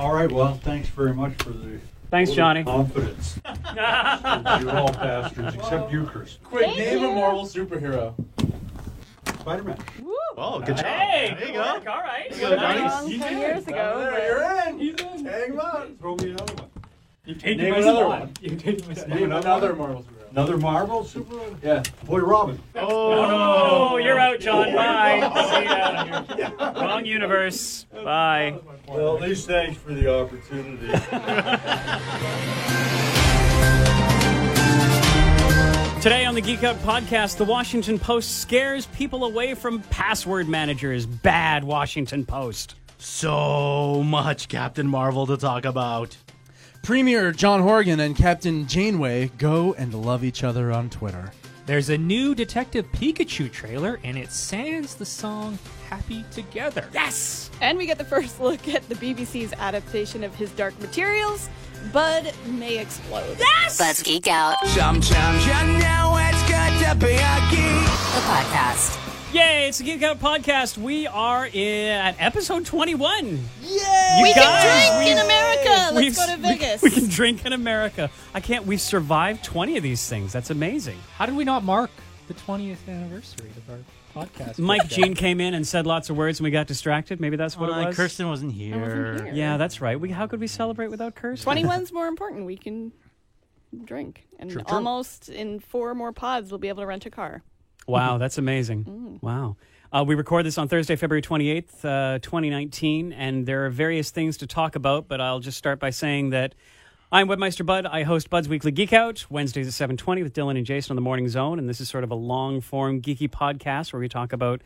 All right, well, thanks very much for the Thanks, Johnny. confidence. You're all bastards, except you, Chris. Quick, name a Marvel superhero. Spider-Man. Oh, good job. Hey, there you good go. work. All right. Good, nice. Long ten years ago. There, you're in. Hang him out. Throw me another one. You've taken Name my another spot. one. You've taken my spot. Name another Marvel superhero. Another Marvel superhero? Yeah. Boy, Robin. Oh, no. you're out, John. Bye. See ya. Wrong universe. Bye. Well, at least thanks for the opportunity. Today on the Geek Out podcast, the Washington Post scares people away from password managers. Bad Washington Post. So much Captain Marvel to talk about. Premier John Horgan and Captain Janeway go and love each other on Twitter. There's a new Detective Pikachu trailer, and it sans the song Happy Together. Yes. And we get the first look at the BBC's adaptation of his Dark Materials. Bud may explode. Yes! Let's geek out. Sometimes you know it's good to be a geek. The podcast. Yay! It's the Geek Out podcast. We are in, at episode 21. Yay! We can drink in America. Let's go to Vegas. We, can drink in America. I can't. We've survived 20 of these things. That's amazing. How did we not mark the 20th anniversary of our podcast? Mike Jean came in and said lots of words, and we got distracted. Maybe that's what Uh, it was. Kirsten wasn't here. here. Yeah, that's right. We, how could we celebrate without Kirsten? 21's more important. We can drink. And almost in four more pods, we'll be able to rent a car. Wow, that's amazing. Mm. Wow. Uh, we record this on Thursday, February 28th, uh, 2019, and there are various things to talk about, but I'll just start by saying that I'm Webmeister Bud. I host Bud's Weekly Geek Out, Wednesdays at 720 with Dylan and Jason on the Morning Zone, and this is sort of a long-form geeky podcast where we talk about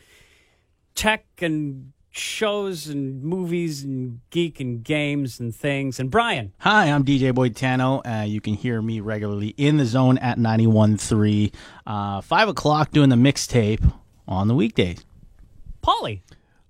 tech and shows and movies and geek and games and things. And Bryan, Hi, I'm DJ Boyd Tano. Uh, you can hear me regularly in the zone at 91.3. Uh, 5 o'clock doing the mixtape on the weekdays. Polly.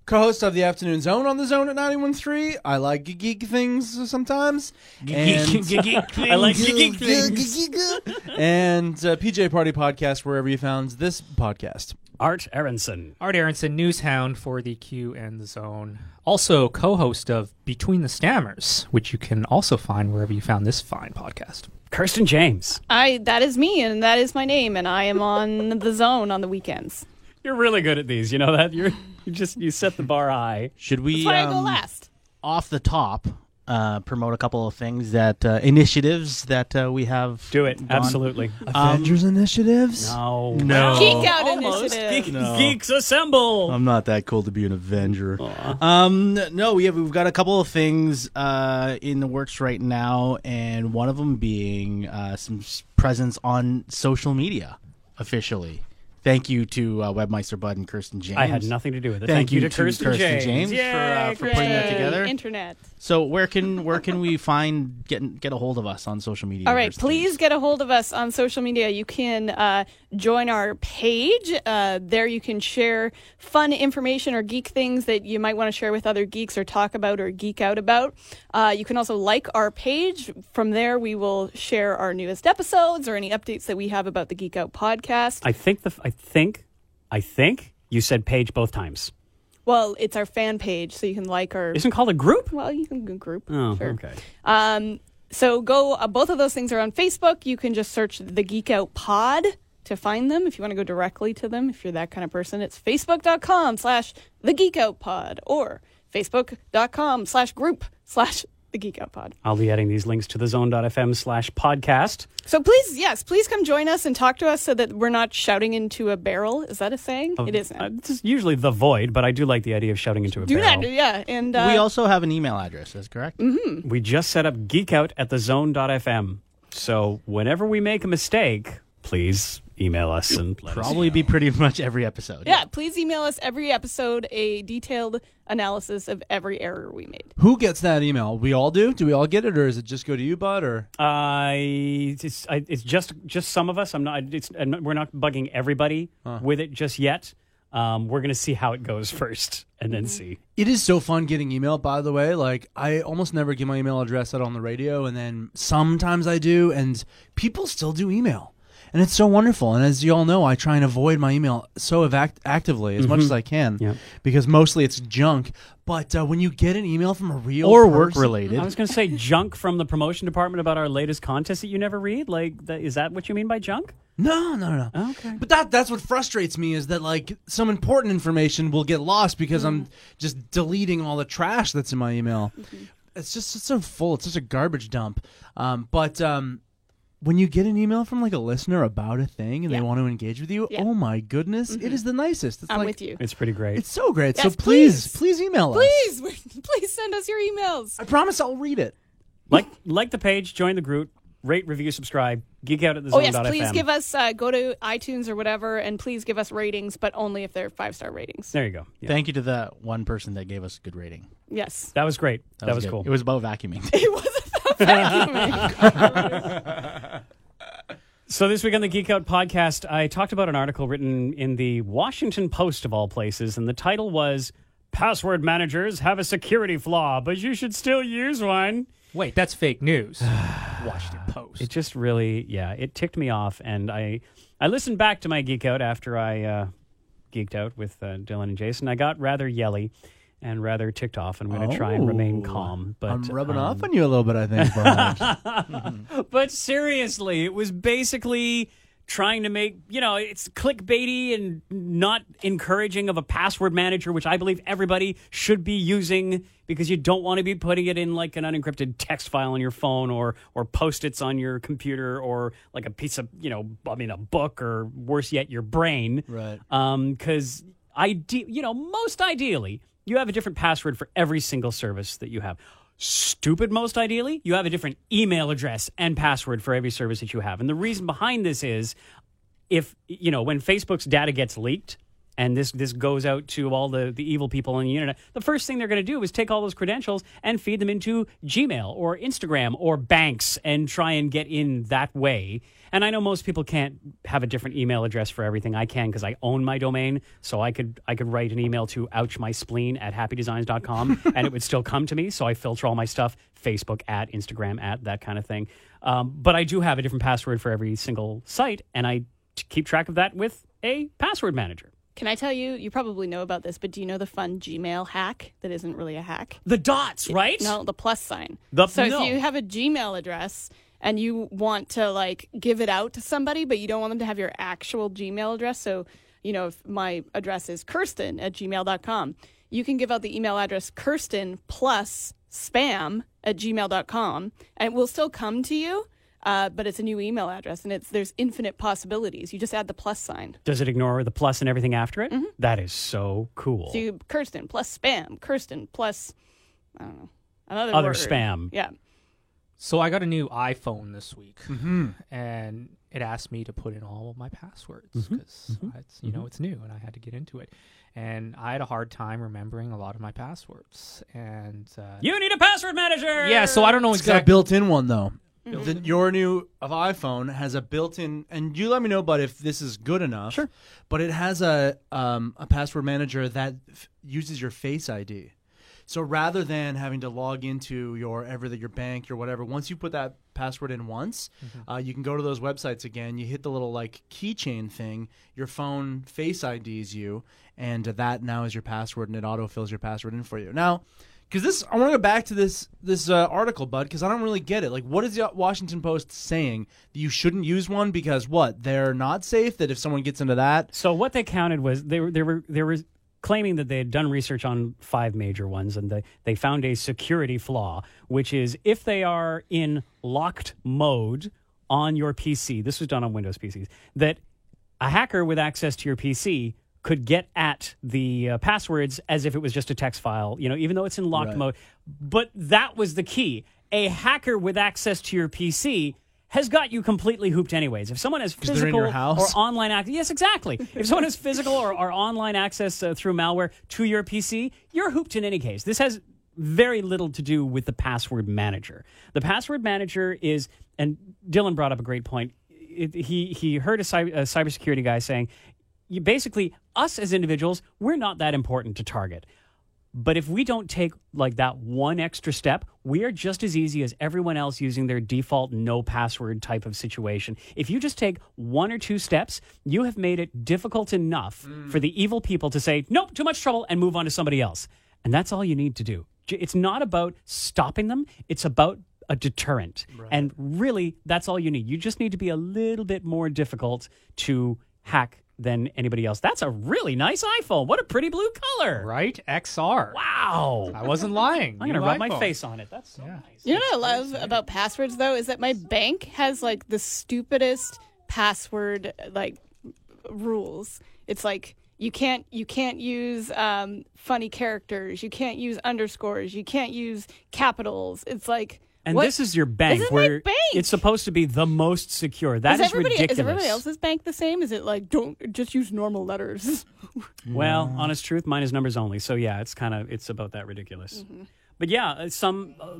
Co-host of the Afternoon Zone on the Zone at 91.3. I like geek things sometimes. And, I like geek things. and uh, PJ Party Podcast wherever you found this podcast. Art Aronson. Art Aronson, news hound for the Q and the Zone. Also, co host of Between the Stammers, which you can also find wherever you found this fine podcast. Kirsten James. I that is me and that is my name and I am on the zone on the weekends. You're really good at these. You know that? You're you just you set the bar high. Should we, That's why I go um, last. off the top, uh, promote a couple of things that, uh, initiatives that uh, we have? Do it. gone- Absolutely. Avengers initiatives? No. No. Geek out Almost. initiative. Geek- No. Geeks assemble. I'm not that cool to be an Avenger. Um, no, we have we've got a couple of things uh, in the works right now, and one of them being uh, some presence on social media officially. Thank you to uh, Webmeister Bud and Kirsten James. I had nothing to do with it. Thank Thank, you you to to Kirsten, Kirsten James, James for, uh, for putting that together. Internet. So where can where can we find get get a hold of us on social media? All right, Kirsten? please get a hold of us on social media. You can uh, join our page. Uh, there, you can share fun information or geek things that you might want to share with other geeks or talk about or geek out about. Uh, you can also like our page. From there, we will share our newest episodes or any updates that we have about the Geek Out podcast. I think the I think I think you said page both times. well, it's our fan page, so you can like our. Isn't called a group? Well, you can group. Oh, sure. okay. Um, so go. Uh, both of those things are on Facebook. You can just search the Geek Out Pod to find them. If you want to go directly to them, if you're that kind of person, it's facebook.com slash the Geek Out Pod or facebook.com slash group slash the Geek Out Pod. I'll be adding these links to the zone.fm slash podcast. So please, yes, please come join us and talk to us so that we're not shouting into a barrel. Is that a saying? it isn't. Uh, this is usually the void, but I do like the idea of shouting into a Do barrel. that, yeah. And uh, we also have an email address. That's correct. We just set up geekout at the zone.fm. So whenever we make a mistake, please email us and let us Probably be pretty much every episode. yeah, please email us every episode a detailed analysis of every error we made. Who gets that email? We all do? Do we all get it, or is it just go to you, Bud? Or I it's I, it's just just some of us. I'm not. It's I'm not- we're not bugging everybody with it just yet. Um, we're gonna see how it goes first, and then see. it is so fun getting email. By the way, like I almost never give my email address out on the radio, and then sometimes I do, and people still do email. And it's so wonderful. And as you all know, I try and avoid my email so act- actively as much as I can Yep. because mostly it's junk. But uh, when you get an email from a real or work related. I was going to say junk from the promotion department about our latest contest that you never read. Like, that, is that what you mean by junk? No, no, no. no. Okay. But that that's what frustrates me is that like some important information will get lost because I'm just deleting all the trash that's in my email. It's just it's so full. It's such a garbage dump. Um, but um, when you get an email from like a listener about a thing and Yeah. they want to engage with you, Yeah. oh my goodness, it is the nicest. It's I'm like, with you. It's pretty great. It's so great. so please, please. please email us. Please, please send us your emails. I promise I'll read it. like, like the page, join the group, rate, review, subscribe, geek out at the Oh yes, zone.fm. please give us uh, go to iTunes or whatever, and please give us ratings, but only if they're five star ratings. There you go. Yeah. Thank you to that one person that gave us a good rating. Yes, That was great. That, was, good. cool. It was about vacuuming. it was about vacuuming. So this week on the Geek Out podcast, I talked about an article written in the Washington Post of all places, and the title was "Password Managers Have a Security Flaw, but You Should Still Use One." Wait, that's fake news. Washington Post. It just really, yeah, it ticked me off, and I, I listened back to my Geek Out after I uh, geeked out with uh, Dylan and Jason. I got rather yelly and rather ticked off, and I'm going to try and remain Oh, calm. But I'm rubbing um, off on you a little bit, I think. Bryan. But seriously, it was basically trying to make, you know, it's clickbaity and not encouraging of a password manager, which I believe everybody should be using because you don't want to be putting it in like an unencrypted text file on your phone or or post-its on your computer or like a piece of, you know, I mean a book or worse yet your brain. Right. Um cuz ide- you know, most ideally, you have a different password for every single service that you have. Stupid, most ideally, you have a different email address and password for every service that you have. And the reason behind this is if, you know, when Facebook's data gets leaked, and this this goes out to all the, the evil people on the internet. The first thing they're going to do is take all those credentials and feed them into Gmail or Instagram or banks and try and get in that way. And I know most people can't have a different email address for everything. I can because I own my domain, so I could I could write an email to ouchmyspleen at happydesigns.com and it would still come to me. So I filter all my stuff, Facebook at, Instagram at, that kind of thing. Um, but I do have a different password for every single site, and I keep track of that with a password manager. Can I tell you? You probably know about this, but do you know the fun Gmail hack that isn't really a hack? The dots, right? No, the plus sign. The- so no. if you have a Gmail address and you want to like give it out to somebody, but you don't want them to have your actual Gmail address, so you know if my address is Kirsten at gmail.com, you can give out the email address Kirsten plus spam at gmail.com and it will still come to you. Uh, but it's a new email address, and it's there's infinite possibilities. You just add the plus sign. Does it ignore the plus and everything after it? That is so cool. So you, Kirsten plus spam, Kirsten plus I don't know another Other word. spam. Yeah. So I got a new iPhone this week, mm-hmm. and it asked me to put in all of my passwords mm-hmm. because it's mm-hmm. you know it's new, and I had to get into it, and I had a hard time remembering a lot of my passwords, and uh, You need a password manager. yeah, so I don't know It's got a exactly. built-in one though. The, your new of iPhone has a built-in, and you let me know, but if this is good enough. Sure. But it has a um, a password manager that f- uses your Face ID. So rather than having to log into your everything, your bank, your whatever, once you put that password in once, uh, you can go to those websites again. You hit the little like keychain thing. Your phone Face IDs you, and that now is your password, and it autofills your password in for you. Now, because this, I want to go back to this this uh, article, bud, because I don't really get it. Like, what is the Washington Post saying that you shouldn't use one because what? They're not safe. That if someone gets into that, So what they counted was they were they were they were claiming that they had done research on five major ones and they, they found a security flaw, which is if they are in locked mode on your PC, this was done on Windows PCs, that a hacker with access to your PC could get at the uh, passwords as if it was just a text file, you know, even though it's in locked Right. mode. But that was the key. A hacker with access to your PC has got you completely hooped anyways. If someone has physical your house? or online access, yes, exactly. if someone has physical or, or online access uh, through malware to your PC, you're hooped in any case. This has very little to do with the password manager. The password manager is, and Dylan brought up a great point. It, he he heard a, cyber, a cybersecurity guy saying, you basically us as individuals, we're not that important to target But if we don't take like that one extra step, we are just as easy as everyone else using their default no password type of situation. If you just take one or two steps, you have made it difficult enough mm. for the evil people to say, nope, too much trouble, and move on to somebody else. And that's all you need to do. It's not about stopping them, it's about a deterrent. And really, that's all you need. You just need to be a little bit more difficult to hack than anybody else. That's a really nice iPhone. What a pretty blue color. Right? XR. Wow. I wasn't lying. I'm going to New rub my iPhone. face on it. That's so nice. You know what I love about passwords though is that my bank has like the stupidest password like rules. It's like you can't you can't use um, funny characters. You can't use underscores. You can't use capitals. It's like And what- this is your bank This is my where bank. it's supposed to be the most secure. That is is, everybody ridiculous. is everybody else's bank the same? Is it like don't just use normal letters? Well, honest truth, mine is numbers only. So yeah, it's kind of it's about that ridiculous. Mm-hmm. But yeah, uh, some uh,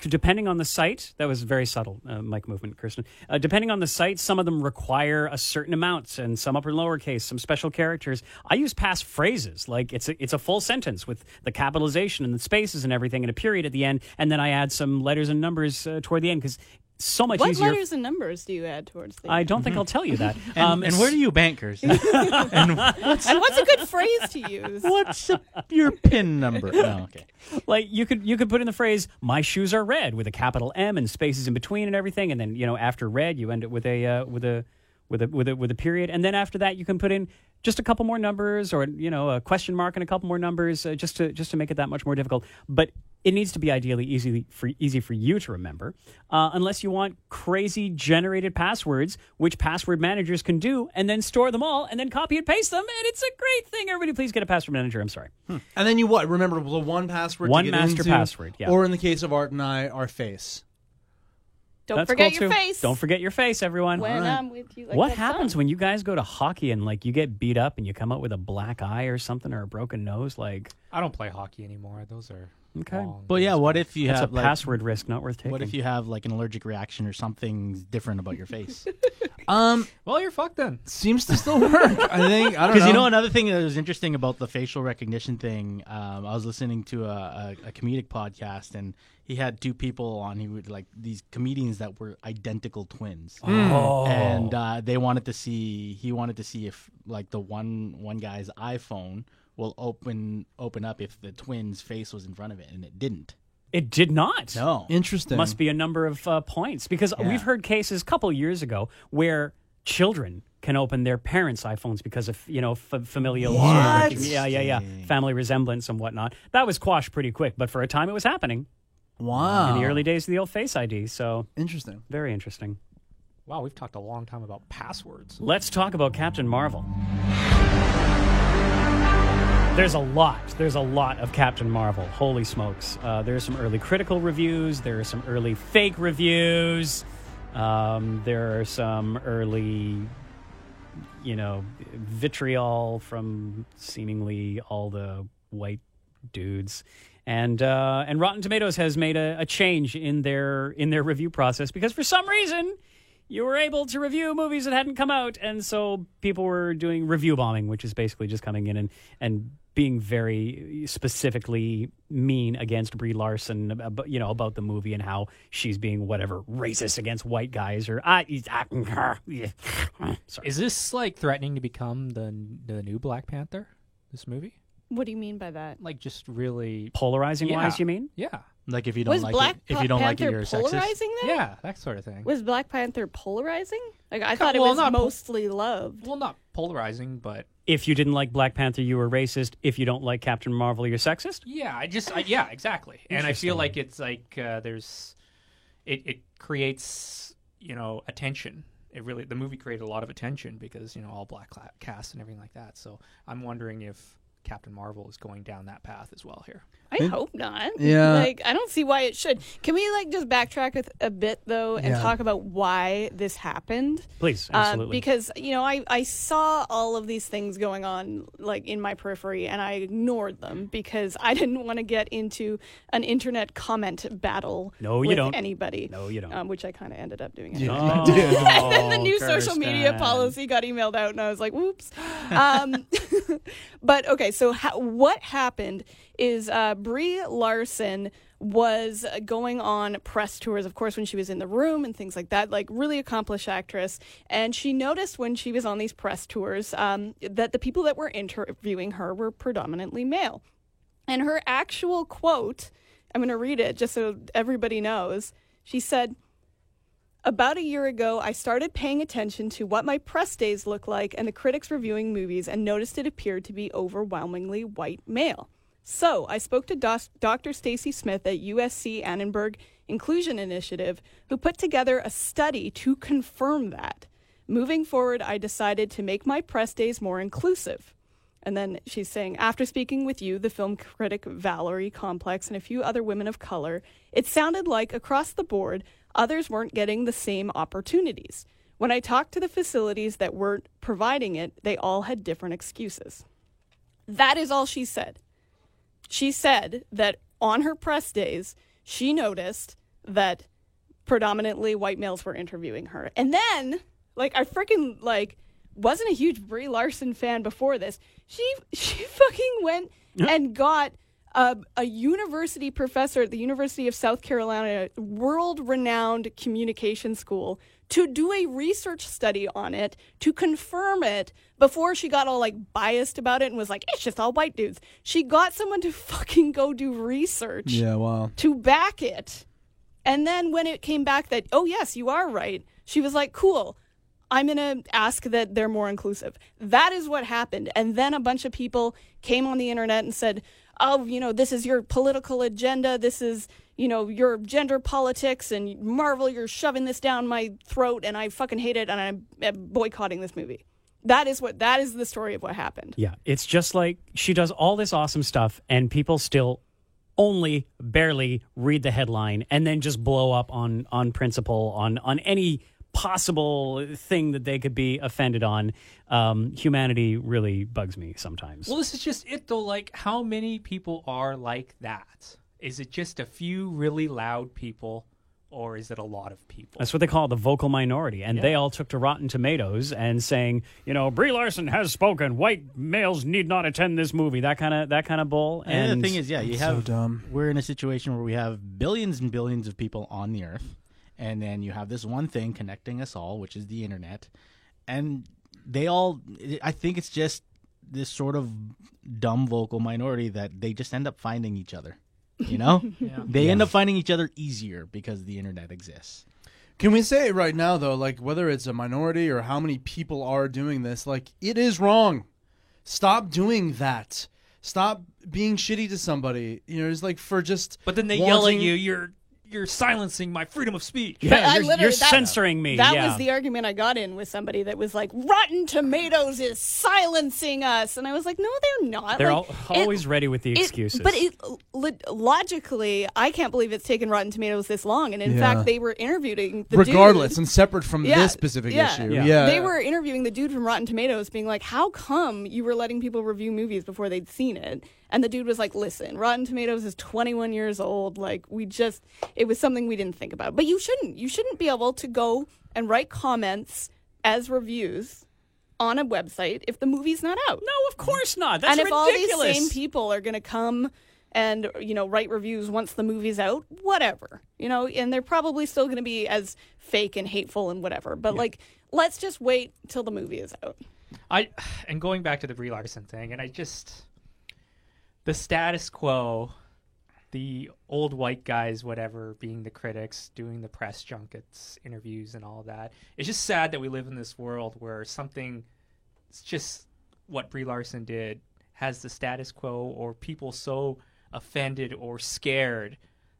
depending on the site, that was very subtle, uh, mic movement, Kirsten. Uh, depending on the site, some of them require a certain amount, and some upper and lowercase, some special characters. I use pass phrases, like it's a, it's a full sentence with the capitalization and the spaces and everything, and a period at the end, and then I add some letters and numbers uh, toward the end because so much what easier. letters and numbers do you add towards the? I don't think I'll tell you that. And, Um, and where do you bank, Kirsten? and what's a good phrase to use? What's a, your PIN number? No, okay. like you could you could put in the phrase "My shoes are red" with a capital M and spaces in between and everything, and then you know after red you end it with a uh, with a with a with a with a period, and then after that you can put in just a couple more numbers or you know a question mark and a couple more numbers uh, just to just to make it that much more difficult. But it needs to be ideally easy for easy for you to remember, uh, unless you want crazy generated passwords, which password managers can do, and then store them all and then copy and paste them, and it's a great thing. Everybody, please get a password manager. I'm sorry. And then you what? Remember the one password. to One master into, password, yeah. Or in the case of Art and I, our face. Don't That's forget cool your too. face. Don't forget your face, everyone. when I'm with you. Like what happens song. when you guys go to hockey and like you get beat up and you come out with a black eye or something or a broken nose? Like, I don't play hockey anymore. Those are Okay. long But yeah, what if you that's a like, password risk not worth taking. what if you have like an allergic reaction or something different about your face? Um, Well, you're fucked then. seems to still work. I think. I don't know. Because you know another thing that was interesting about the facial recognition thing. Um, I was listening to a, a, a comedic podcast, and he had two people on. He would like these comedians that were identical twins, Oh. and uh, they wanted to see. He wanted to see if like the one one guy's iPhone will open open up if the twin's face was in front of it, and it didn't. it did not. No, Interesting. Must be a number of uh, points because we've heard cases a couple years ago where children can open their parents' iPhones because of you know f- familial What? yeah yeah yeah family resemblance and whatnot. That was quashed pretty quick, but for a time it was happening Wow. in the early days of the old Face ID. So Interesting. very interesting. Wow, we've talked a long time about passwords. Let's talk about Captain Marvel. There's a lot. There's a lot of Captain Marvel. Holy smokes. Uh, there's some early critical reviews. There are some early fake reviews. Um, there are some early, you know, vitriol from seemingly all the white dudes. And uh, and Rotten Tomatoes has made a, a change in their in their review process because for some reason you were able to review movies that hadn't come out, and so people were doing review bombing, which is basically just coming in and and being very specifically mean against Brie Larson, about, you know, about the movie and how she's being whatever racist against white guys or ah, sorry. Is this like threatening to become the the new Black Panther? This movie, What do you mean by that? like, just really, polarizing Yeah. wise, you mean? yeah, like if you don't Was like Black it, if you don't like Panther it, you're a sexist. polarizing then? yeah, that sort of thing. Was Black Panther polarizing? Like I thought it well, was not po- mostly loved. Well, not polarizing, but If you didn't like Black Panther, you were racist. If you don't like Captain Marvel, you're sexist. yeah, I just, I, yeah, exactly. And I feel Interesting. like it's like uh, there's, it, it creates, you know, attention. It really, the movie created a lot of attention because you know all black cla- cast and everything like that. So I'm wondering if Captain Marvel is going down that path as well here. I hope not. Yeah. Like I don't see why it should. Can we like just backtrack with a bit though and Yeah. talk about why this happened? Please, Um, absolutely. because you know I, I saw all of these things going on like in my periphery and I ignored them because I didn't want to get into an internet comment battle No, you with don't. anybody. No, you don't. Um, which I kind of ended up doing. Yeah. And then the new social media policy got emailed out and I was like, whoops. Um, but okay, so ha- what happened is uh, Brie Larson was going on press tours, of course, when she was in the room and things like that. Like really accomplished actress, and she noticed when she was on these press tours um, that the people that were interviewing her were predominantly male. And her actual quote, I'm going to read it just so everybody knows. She said. About a year ago, I started paying attention to what my press days look like and the critics reviewing movies and noticed it appeared to be overwhelmingly white male. So I spoke to Dr. Stacy Smith at USC Annenberg Inclusion Initiative, who put together a study to confirm that. Moving forward, I decided to make my press days more inclusive. And then she's saying, after speaking with you, the film critic Valerie Complex, and a few other women of color, it sounded like across the board, others weren't getting the same opportunities. When I talked to the facilities that weren't providing it, they all had different excuses. That is all she said. She said that on her press days, she noticed that predominantly white males were interviewing her. And then, like, I freaking, like, wasn't a huge Brie Larson fan before this. She she fucking went and got a, a university professor at the University of South Carolina, world renowned communication school, to do a research study on it to confirm it before she got all like biased about it and was like, it's just all white dudes. She got someone to fucking go do research Yeah, wow. to back it. And then when it came back that, oh, yes, you are right, she was like, cool. I'm going to ask that they're more inclusive. That is what happened. And then a bunch of people came on the internet and said, oh, you know, this is your political agenda. This is, you know, your gender politics. And Marvel, you're shoving this down my throat. And I fucking hate it. And I'm I'm boycotting this movie. That is what, that is the story of what happened. Yeah, it's just like she does all this awesome stuff, and people still only barely read the headline and then just blow up on on principle on on any possible thing that they could be offended on. Um, humanity really bugs me sometimes. Well, this is just it though. Like, how many people are like that? Is it just a few really loud people, or is it a lot of people? That's what they call the vocal minority. And they all took to Rotten Tomatoes and saying, you know, Brie Larson has spoken. White males need not attend this movie. That kind of that kind of bull. And, And the thing is, yeah, you so have dumb. we're in a situation where we have billions and billions of people on the earth, and then you have this one thing connecting us all, which is the internet, and they all. I think it's just this sort of dumb vocal minority that they just end up finding each other. You know, Yeah. they end up finding each other easier because the internet exists. Can we say right now though, like whether it's a minority or how many people are doing this, like it is wrong. Stop doing that. Stop being shitty to somebody. You know, it's like for just But then they yell at you. You're you're silencing my freedom of speech. yeah, you're, you're that- censoring me. That yeah. was the argument I got in with somebody that was like, Rotten Tomatoes is silencing us. And I was like, no, they're not. They're Like, al- it- always ready with the it- excuses. but it, lo- logically, I can't believe it's taken Rotten Tomatoes this long. And in Yeah. fact, they were interviewing the regardless dude. and separate from Yeah, this specific yeah. issue. Yeah. Yeah. They were interviewing the dude from Rotten Tomatoes, being like, "How come you were letting people review movies before they'd seen it?" And the dude was like, "Listen, Rotten Tomatoes is 21 years old. Like, we just, it was something we didn't think about. But you shouldn't. You shouldn't be able to go and write comments as reviews on a website if the movie's not out. no, of course not. That's and if ridiculous. all these same people are going to come and you know write reviews once the movie's out whatever you know and they're probably still going to be as fake and hateful and whatever but like let's just wait till the movie is out I and going back to the Brie Larson thing, and I just the status quo, the old white guys, whatever, being the critics, doing the press junkets, interviews, and all that. It's just sad that we live in this world where something, it's just what Brie Larson did, has the status quo, or people so offended or scared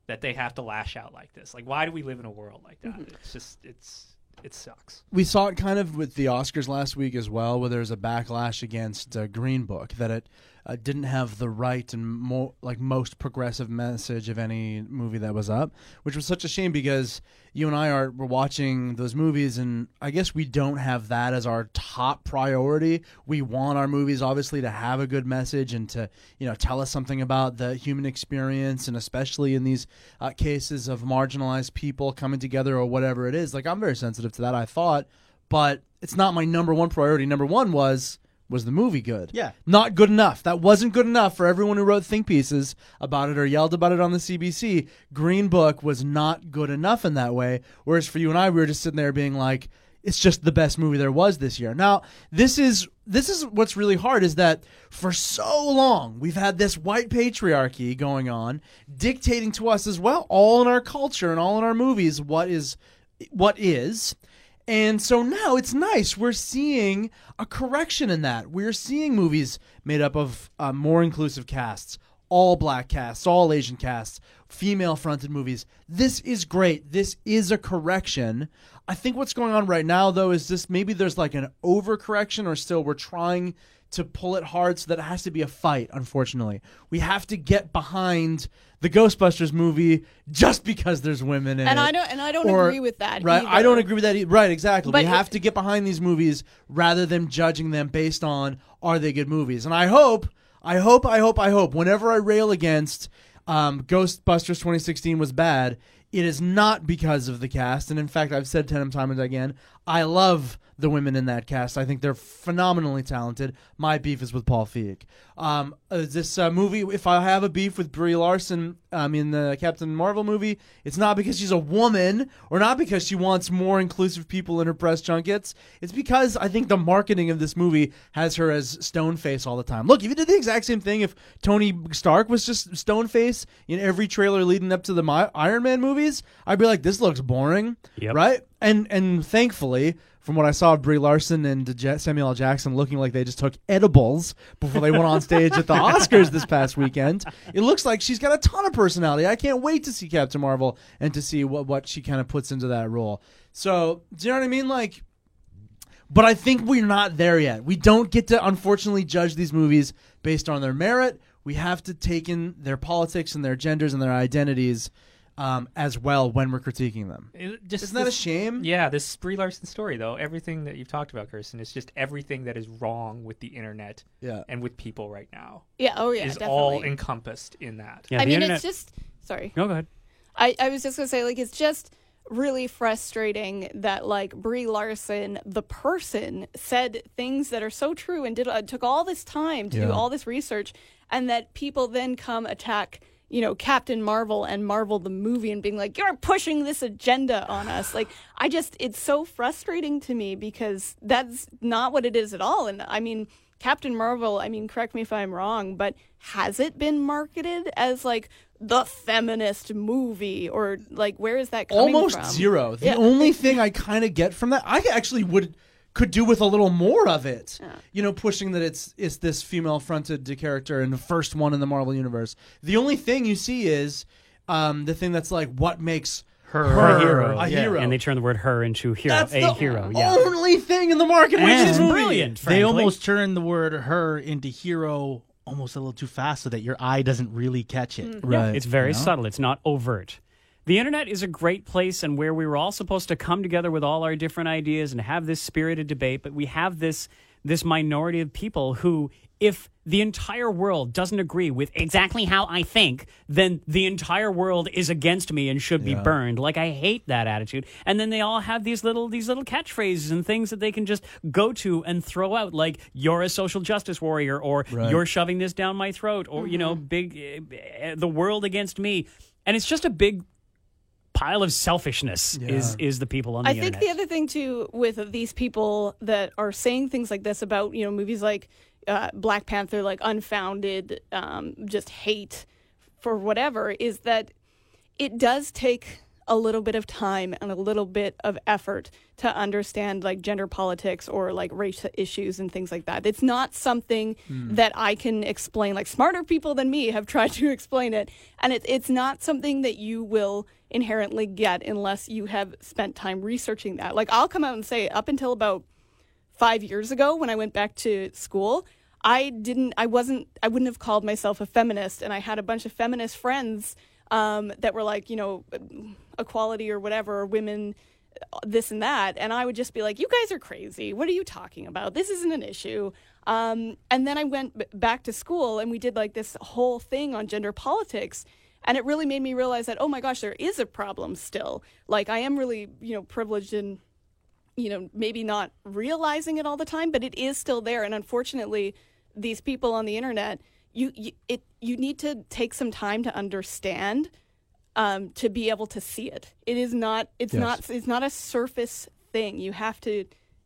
that they have to lash out like this. Like, why do we live in a world like that? It's just, it's, it sucks. we saw it kind of with the Oscars last week as well, where there's a backlash against uh, Green Book that it uh, didn't have the right and mo- like most progressive message of any movie that was up, which was such a shame because you and I are were watching those movies, and I guess we don't have that as our top priority. We want our movies obviously to have a good message and to you know tell us something about the human experience, and especially in these uh, cases of marginalized people coming together or whatever it is. Like I'm very sensitive to that. I thought, but it's not my number one priority. Number one was Was the movie good? Yeah. Not good enough. That wasn't good enough for everyone who wrote think pieces about it or yelled about it on the CBC. Green Book was not good enough in that way. Whereas for you and I, we were just sitting there being like, it's just the best movie there was this year. Now, this is this is what's really hard is that for so long we've had this white patriarchy going on dictating to us as well all in our culture and all in our movies what is what is and so now it's nice. We're seeing a correction in that. We're seeing movies made up of uh, more inclusive casts, all black casts, all Asian casts, female fronted movies. This is great. This is a correction. I think what's going on right now, though, is this maybe there's like an overcorrection, or still we're trying to pull it hard so that it has to be a fight, unfortunately. We have to get behind the Ghostbusters movie just because there's women in And it. I don't- and I don't Or- agree with that Right. I don't agree with that. e- Right. Exactly. But we have to get behind these movies rather than judging them based on are they good movies. And I hope, I hope, I hope, I hope. Whenever I rail against um, Ghostbusters 2016 was bad, it is not because of the cast. And in fact, I've said ten times again, I love the women in that cast. I think they're phenomenally talented. My beef is with Paul Feig. Um, uh, this uh, movie, if I have a beef with Brie Larson um, in the Captain Marvel movie, it's not because she's a woman or not because she wants more inclusive people in her press junkets. It's because I think the marketing of this movie has her as stone face all the time. Look, if you did the exact same thing, if Tony Stark was just stone face in every trailer leading up to the Mi- Iron Man movies, I'd be like, this looks boring, Yep. right? And and thankfully, from what I saw of Brie Larson and Samuel L. Jackson looking like they just took edibles before they went on stage at the Oscars this past weekend, it looks like she's got a ton of personality. I can't wait to see Captain Marvel and to see what, what she kind of puts into that role. So, do you know what I mean? Like, but I think we're not there yet. We don't get to, unfortunately, judge these movies based on their merit. We have to take in their politics and their genders and their identities um, as well when we're critiquing them. It- just Isn't that a this- shame? Yeah, this Brie Larson story though, everything that you've talked about, Kirsten, is just everything that is wrong with the internet Yeah. and with people right now. Yeah, oh yeah, is definitely. all encompassed in that. Yeah, I mean, internet. it's just sorry. No, go ahead. I, I was just gonna say, like, it's just really frustrating that like Brie Larson, the person, said things that are so true and did uh, took all this time to do all this research, and that people then come attack. You know, Captain Marvel and Marvel the movie and being like, you're pushing this agenda on us. Like, I just, it's so frustrating to me because that's not what it is at all. And I mean, Captain Marvel, I mean, correct me if I'm wrong, but has it been marketed as like the feminist movie or like where is that coming from? almost from? zero. The Yeah. only thing I kind of get from that, I actually would could do with a little more of it. You know, pushing that it's it's this female fronted character and the first one in the Marvel universe. The only thing you see is um, the thing that's like what makes her, a hero. a yeah. hero. And they turn the word her into hero, that's a the hero. Yeah. only thing in the market. And which is brilliant. They almost turn the word her into hero almost a little too fast so that your eye doesn't really catch it. Right. It's very you know? subtle. It's not overt. The internet is a great place and where we were all supposed to come together with all our different ideas and have this spirited debate, but we have this this minority of people who if the entire world doesn't agree with exactly how I think, then the entire world is against me and should be burned. Like I hate that attitude. And then they all have these little these little catchphrases and things that they can just go to and throw out like you're a social justice warrior or you're shoving this down my throat or you know big uh, the world against me. And it's just a big pile of selfishness is is the people on the I internet. think the other thing too with these people that are saying things like this about you know movies like uh, Black Panther, like unfounded, um, just hate for whatever, is that it does take a little bit of time and a little bit of effort to understand like gender politics or like race issues and things like that. It's not something hmm. that I can explain. Like smarter people than me have tried to explain it, and it, it's not something that you will inherently get unless you have spent time researching that. Like I'll come out and say, up until about five years ago when I went back to school, I didn't, I wasn't, I wouldn't have called myself a feminist. And I had a bunch of feminist friends um, that were like, you know, equality or whatever, women, uh, this and that. And I would just be like, you guys are crazy. What are you talking about? This isn't an issue. Um, and then I went back to school and we did like this whole thing on gender politics. And it really made me realize that, oh my gosh, there is a problem still. Like, I am really, you know, privileged in you know, maybe not realizing it all the time, but it is still there. And unfortunately, these people on the internet, you, you it you need to take some time to understand um, to be able to see it. It is not. It's Yes. not. It's not a surface thing. You have to,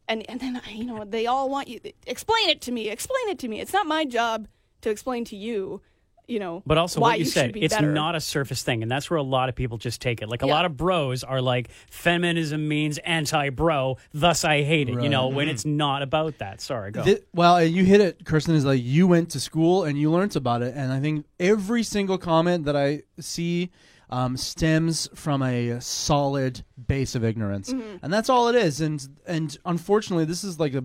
and and then you know they all want you explain it to me. Explain it to me. It's not my job to explain to you. You know, But also, why what you, should said, be it's better. not a surface thing, and that's where a lot of people just take it. Like a Yeah. lot of bros are like, feminism means anti-bro, thus I hate it. You know, when mm-hmm. it's not about that. Sorry, go. Thi- well, uh, you hit it, Kirsten. Is like you went to school and you learned about it, and I think every single comment that I see um, stems from a solid base of ignorance, mm-hmm. and that's all it is. And and unfortunately, this is like a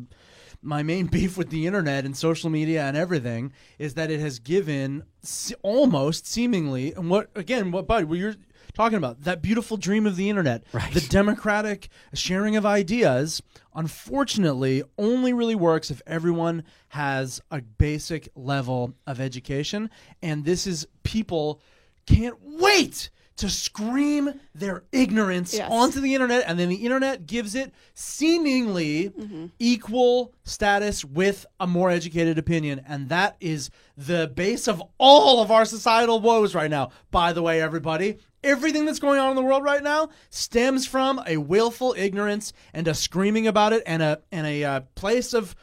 my main beef with the internet and social media and everything is that it has given se- almost seemingly and what again what bud what you're talking about that beautiful dream of the internet Right. the democratic sharing of ideas unfortunately only really works if everyone has a basic level of education and this is people can't wait to scream their ignorance Yes. onto the internet and then the internet gives it seemingly equal status with a more educated opinion. And that is the base of all of our societal woes right now. By the way everybody everything that's going on in the world right now stems from a willful ignorance and a screaming about it and a and a uh, place of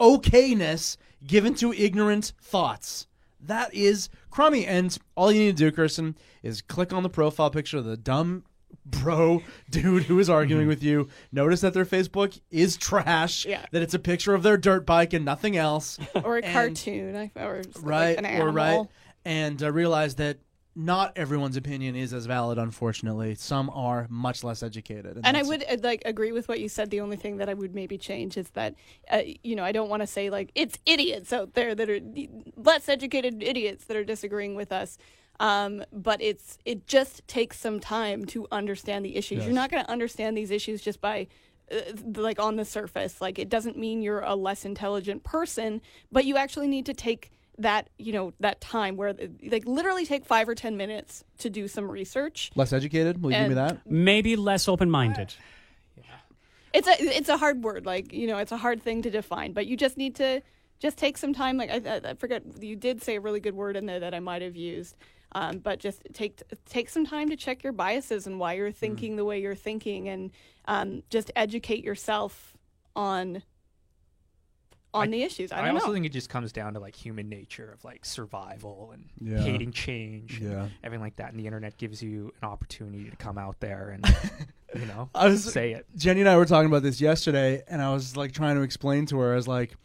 okayness given to ignorant thoughts. That is crummy. And all you need to do, Kirsten, is click on the profile picture of the dumb bro dude who is arguing with you. Notice that their Facebook is trash. Yeah. That it's a picture of their dirt bike and nothing else. or a and- cartoon, I- or like right. an or animal. right. And uh, realize that not everyone's opinion is as valid, unfortunately. Some are much less educated. and I would uh, like agree with what you said. The only thing that I would maybe change is that, uh, you know, I don't want to say like it's idiots out there that are less educated idiots that are disagreeing with us. Um, but it's it just takes some time to understand the issues. You're not going to understand these issues just by uh, like on the surface. Like it doesn't mean you're a less intelligent person, but you actually need to take that you know that time where like literally take five or ten minutes to do some research Less educated? Will you give me that? Maybe less open-minded. it's a it's a hard word like you know it's a hard thing to define but you just need to just take some time like i, I- I forget you did say a really good word in there that i might have used um, but just take take some time to check your biases and why you're thinking the way you're thinking and um, just educate yourself on on I- the issues i I, don't also know think it just comes down to like human nature of like survival and Yeah. hating change, and Yeah. everything like that. And the internet gives you an opportunity to come out there and you know I was say it. Jenny and I were talking about this yesterday, and I was like trying to explain to her. I was like,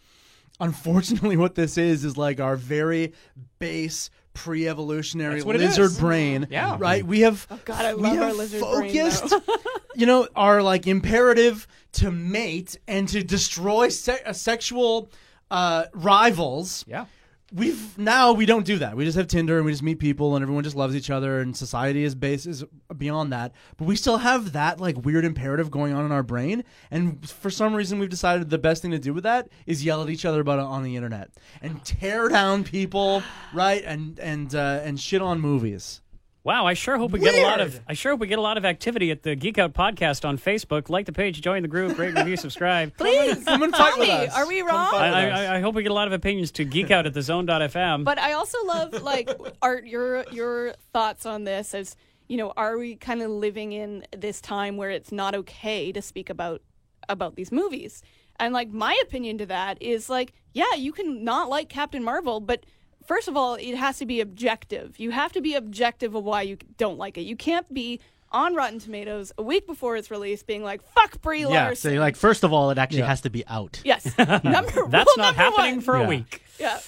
unfortunately, what this is is like our very base pre-evolutionary That's what it lizard brain. Yeah. right. We have. oh god i we love our have lizard focused, brain though. you know, are like imperative to mate and to destroy se- uh, sexual uh, rivals. Yeah. We've now we don't do that. We just have Tinder and we just meet people and everyone just loves each other and society is based is beyond that. But we still have that like weird imperative going on in our brain. And for some reason we've decided the best thing to do with that is yell at each other about it on the internet and tear down people, right? And and uh, and shit on movies. Wow, I sure hope we get a lot of I sure hope we get a lot of activity at the Geek Out podcast on Facebook. Like the page, join the group, rate, review, subscribe. please Come and tell fight with us. are we wrong I. I, I hope we get a lot of opinions to Geek Out at the Zone.fm. But I also love like Art your your thoughts on this as you know are we kind of living in this time where it's not okay to speak about about these movies? And like my opinion to that is like yeah, you can not like Captain Marvel, but first of all, it has to be objective. You have to be objective of why you don't like it. You can't be on Rotten Tomatoes a week before it's released being like fuck Brie Larson." Yeah. So like, first of all, it actually Yeah. has to be out. yes. Number That's rule not number happening one. for Yeah. a week. Yeah.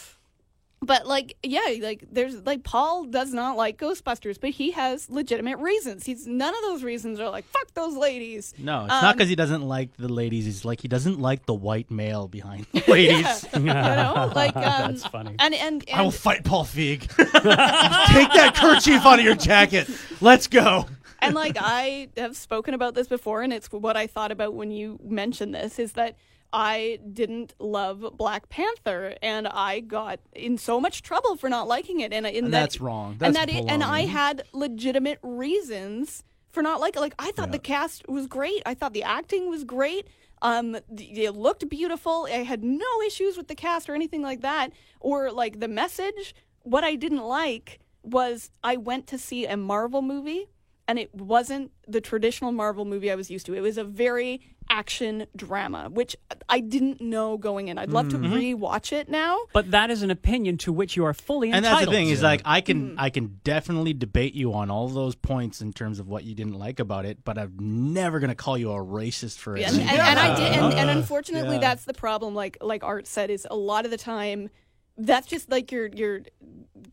But like, yeah, like there's like Pol does not like Ghostbusters, but he has legitimate reasons. He's none of those reasons are like fuck those ladies. No, it's Um, not because he doesn't like the ladies. He's like he doesn't like the white male behind the ladies. you know, like um, That's funny. And and, and I will fight Paul Feig. Take that kerchief out of your jacket. Let's go. and like I have spoken about this before, and it's what I thought about when you mentioned this is that I didn't love Black Panther, and I got in so much trouble for not liking it, and, in And that, that's wrong. and that it, and I had legitimate reasons for not like like I thought the cast was great. I thought the acting was great. Um, th- it looked beautiful. I had no issues with the cast or anything like that, or like the message. What I didn't like was I went to see a Marvel movie, and it wasn't the traditional Marvel movie I was used to. It was a very action drama, which I didn't know going in. I'd love to rewatch it now. But that is an opinion to which you are fully and entitled. that's the thing is like I can Mm-hmm. I can definitely debate you on all those points in terms of what you didn't like about it, but I'm never gonna call you a racist for it. and, and, and I did, and, and unfortunately, yeah. that's the problem. Like like Art said, is a lot of the time, that's just like your your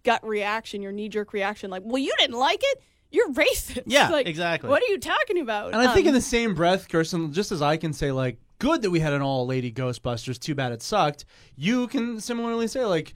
gut reaction, your knee jerk reaction. Like, well, you didn't like it, you're racist. Yeah, like, exactly. What are you talking about? And I think Um, in the same breath, Kirsten, just as I can say, like, good that we had an all lady Ghostbusters, too bad it sucked, you can similarly say, like,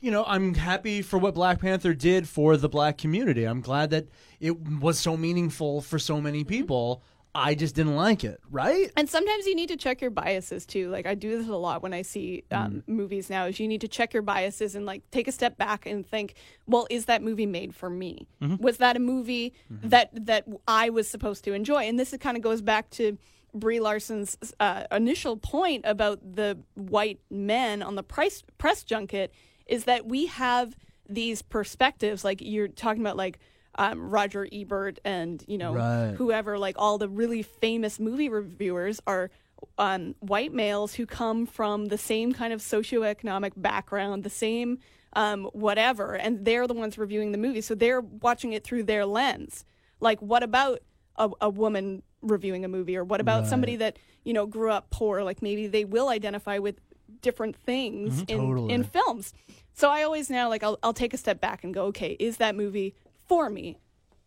you know, I'm happy for what Black Panther did for the black community. I'm glad that it was so meaningful for so many people. I just didn't like it, right? And sometimes you need to check your biases too. Like I do this a lot when I see um, movies now. Is you need to check your biases and like take a step back and think, well, is that movie made for me? Was that a movie that that I was supposed to enjoy? And this kind of goes back to Brie Larson's uh, initial point about the white men on the price, press junket. Is that we have these perspectives, like you're talking about, like. Um, Roger Ebert and you know Right. whoever, like all the really famous movie reviewers, are um, white males who come from the same kind of socioeconomic background, the same um, whatever, and they're the ones reviewing the movie. So they're watching it through their lens. Like, what about a, a woman reviewing a movie, or what about somebody that you know grew up poor? Like maybe they will identify with different things in Totally. in films. So I always now like I'll I'll take a step back and go, okay, is that movie for me?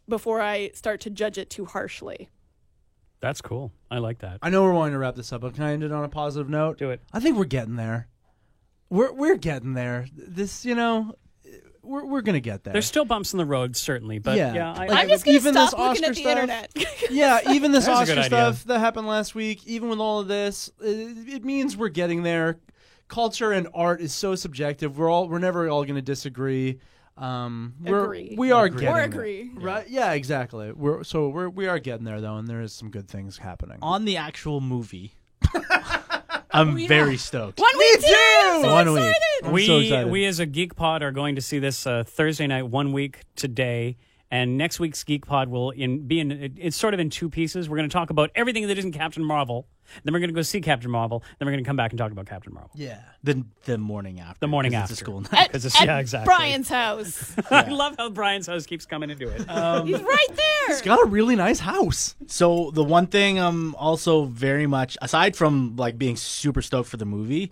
Before I start to judge it too harshly. That's cool. I like that. I know we're wanting to wrap this up, but can I end it on a positive note? Do it. I think we're getting there. We're we're getting there. This, you know, we're we're gonna get there. There's still bumps in the road, certainly, but yeah, Yeah. I, Like, I- I'm just gonna even this stop looking Oscar at the stuff- internet. yeah, even this That's Oscar stuff that happened last week, even with all of this, it, it means we're getting there. Culture and art is so subjective. We're all we're never all going to disagree. Um, we're, Agree. We are Agree. getting or there. agree. Right? Yeah, exactly. We're so we're we are getting there though, and there is some good things happening. On the actual movie, I'm very stoked. One week too. I'm so One week. I'm we so excited. we as a Geek Pod are going to see this uh, Thursday night, one week today, and next week's Geek Pod will in be in it- it's sort of in two pieces. We're going to talk about everything that isn't Captain Marvel. Then we're going to go see Captain Marvel. Then we're going to come back and talk about Captain Marvel. yeah. The the morning after. The morning after. It's a school night. At, 'Cause it's- at yeah, exactly. Bryan's house. I love how Bryan's house keeps coming into it. Um, He's right there. It's got a really nice house. So the one thing I'm also very much aside from like being super stoked for the movie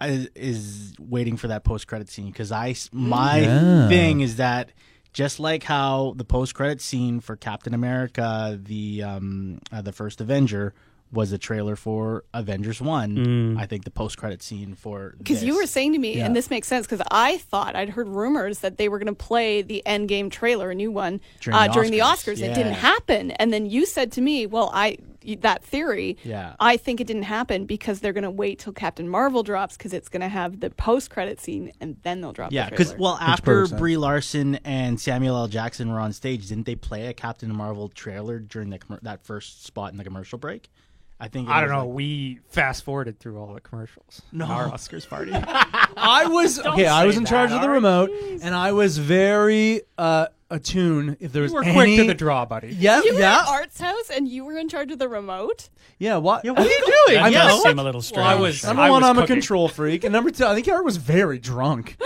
I, is waiting for that post credit scene because I my Yeah. thing is that just like how the post credit scene for Captain America the um uh, the first Avenger was a trailer for Avengers 1 I think the post credit scene for Because you were saying to me, Yeah. and this makes sense, because I thought I'd heard rumors that they were going to play the Endgame trailer, a new one, During uh, the during the Oscars, Oscars. It didn't happen, and then you said to me, "Well, I that theory, Yeah. I think it didn't happen because they're going to wait till Captain Marvel drops because it's going to have the post credit scene, and then they'll drop Yeah, because well, after perfect sense. Brie Larson and Samuel L. Jackson were on stage, didn't they play a Captain Marvel trailer during the commer- that first spot in the commercial break? I think I don't know. like- we fast forwarded through all the commercials. No. Our Oscars party. I was okay. I was say in charge of the Art. remote, and I was very uh, attuned. If there was you were any... quick to the draw, buddy. Yeah, you were yeah, at Art's house, and you were in charge of the remote. yeah. What? Yeah, what are you doing? That Yeah, seem a little strange. I was- Number I one, was I'm a control freak, and number two, I think Art was very drunk.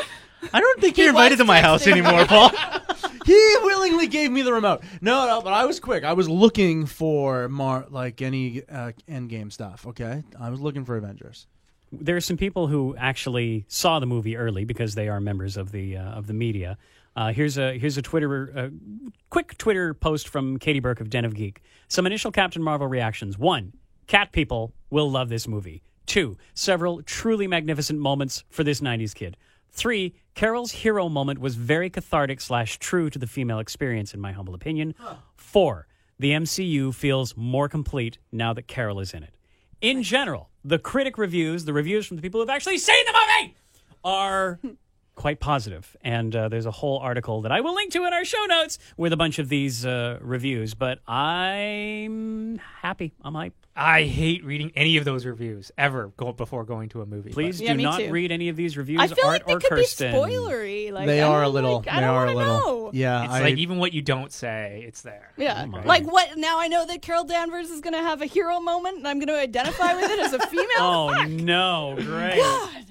I don't think He you're invited to my house anymore, Pol. he willingly gave me the remote. No, no, but I was quick. I was looking for Mar like any uh, end game stuff. Okay, I was looking for Avengers. there are some people who actually saw the movie early because they are members of the uh, of the media. Uh, here's a here's a Twitter uh, quick Twitter post from Katie Burke of Den of Geek. Some initial Captain Marvel reactions. One, cat people will love this movie. Two, several truly magnificent moments for this '90s kid. Three, Carol's hero moment was very cathartic slash true to the female experience, in my humble opinion. Four, the MCU feels more complete now that Carol is in it. In general, the critic reviews, the reviews from the people who've actually seen the movie, are quite positive. And uh, there's a whole article that I will link to in our show notes with a bunch of these uh, reviews. But I'm happy. I'm hype. I hate reading any of those reviews ever go, before going to a movie. Please Yeah, do me not too. read any of these reviews, I feel Art like they or could Kirsten. be spoilery. Like they I are a little. Like, I they don't are a wanna little. Know. Yeah, It's I, like even what you don't say, it's there. Yeah, my like what? Now I know that Carol Danvers is going to have a hero moment, and I'm going to identify with it as a female. Oh Fuck. no! Great.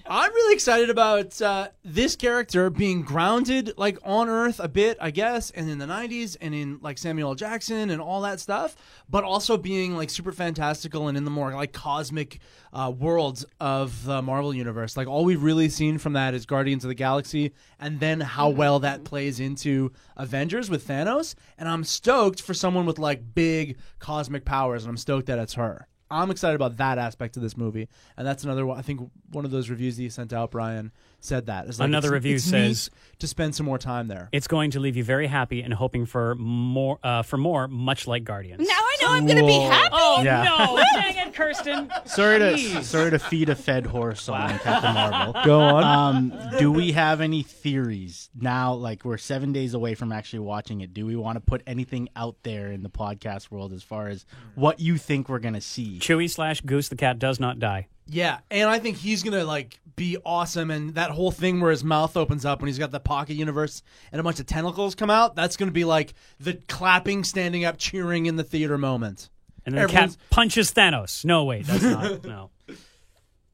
I'm really excited about uh, this character being grounded, like on Earth a bit, I guess, and in the '90s, and in like Samuel L. Jackson and all that stuff, but also being like super fantastical and in the more like cosmic uh, worlds of the Marvel universe. Like all we've really seen from that is Guardians of the Galaxy, and then how well that plays into Avengers with Thanos. And I'm stoked for someone with like big cosmic powers, and I'm stoked that it's her. I'm excited about that aspect of this movie, and that's another. one I think one of those reviews that you sent out, Bryan, said that. Like, Another it's- review it's says- to spend some more time there. It's going to leave you very happy and hoping for more. Uh, for more, much like Guardians. Now I know I'm going to be Whoa. happy. Oh Yeah. no! Dang it, Kirsten. Sorry to Jeez. sorry to feed a fed horse on Captain Marvel. Go on. Um, do we have any theories now? Like we're seven days away from actually watching it. Do we want to put anything out there in the podcast world as far as what you think we're gonna see? Chewie slash Goose the cat does not die. Yeah, and I think he's gonna like be awesome, and that whole thing where his mouth opens up when he's got the pocket universe and a bunch of tentacles come out. That's gonna be like the clapping, standing up, cheering in the theater moment. And then the cat Everyone's- punches Thanos. No, wait, that's not. No.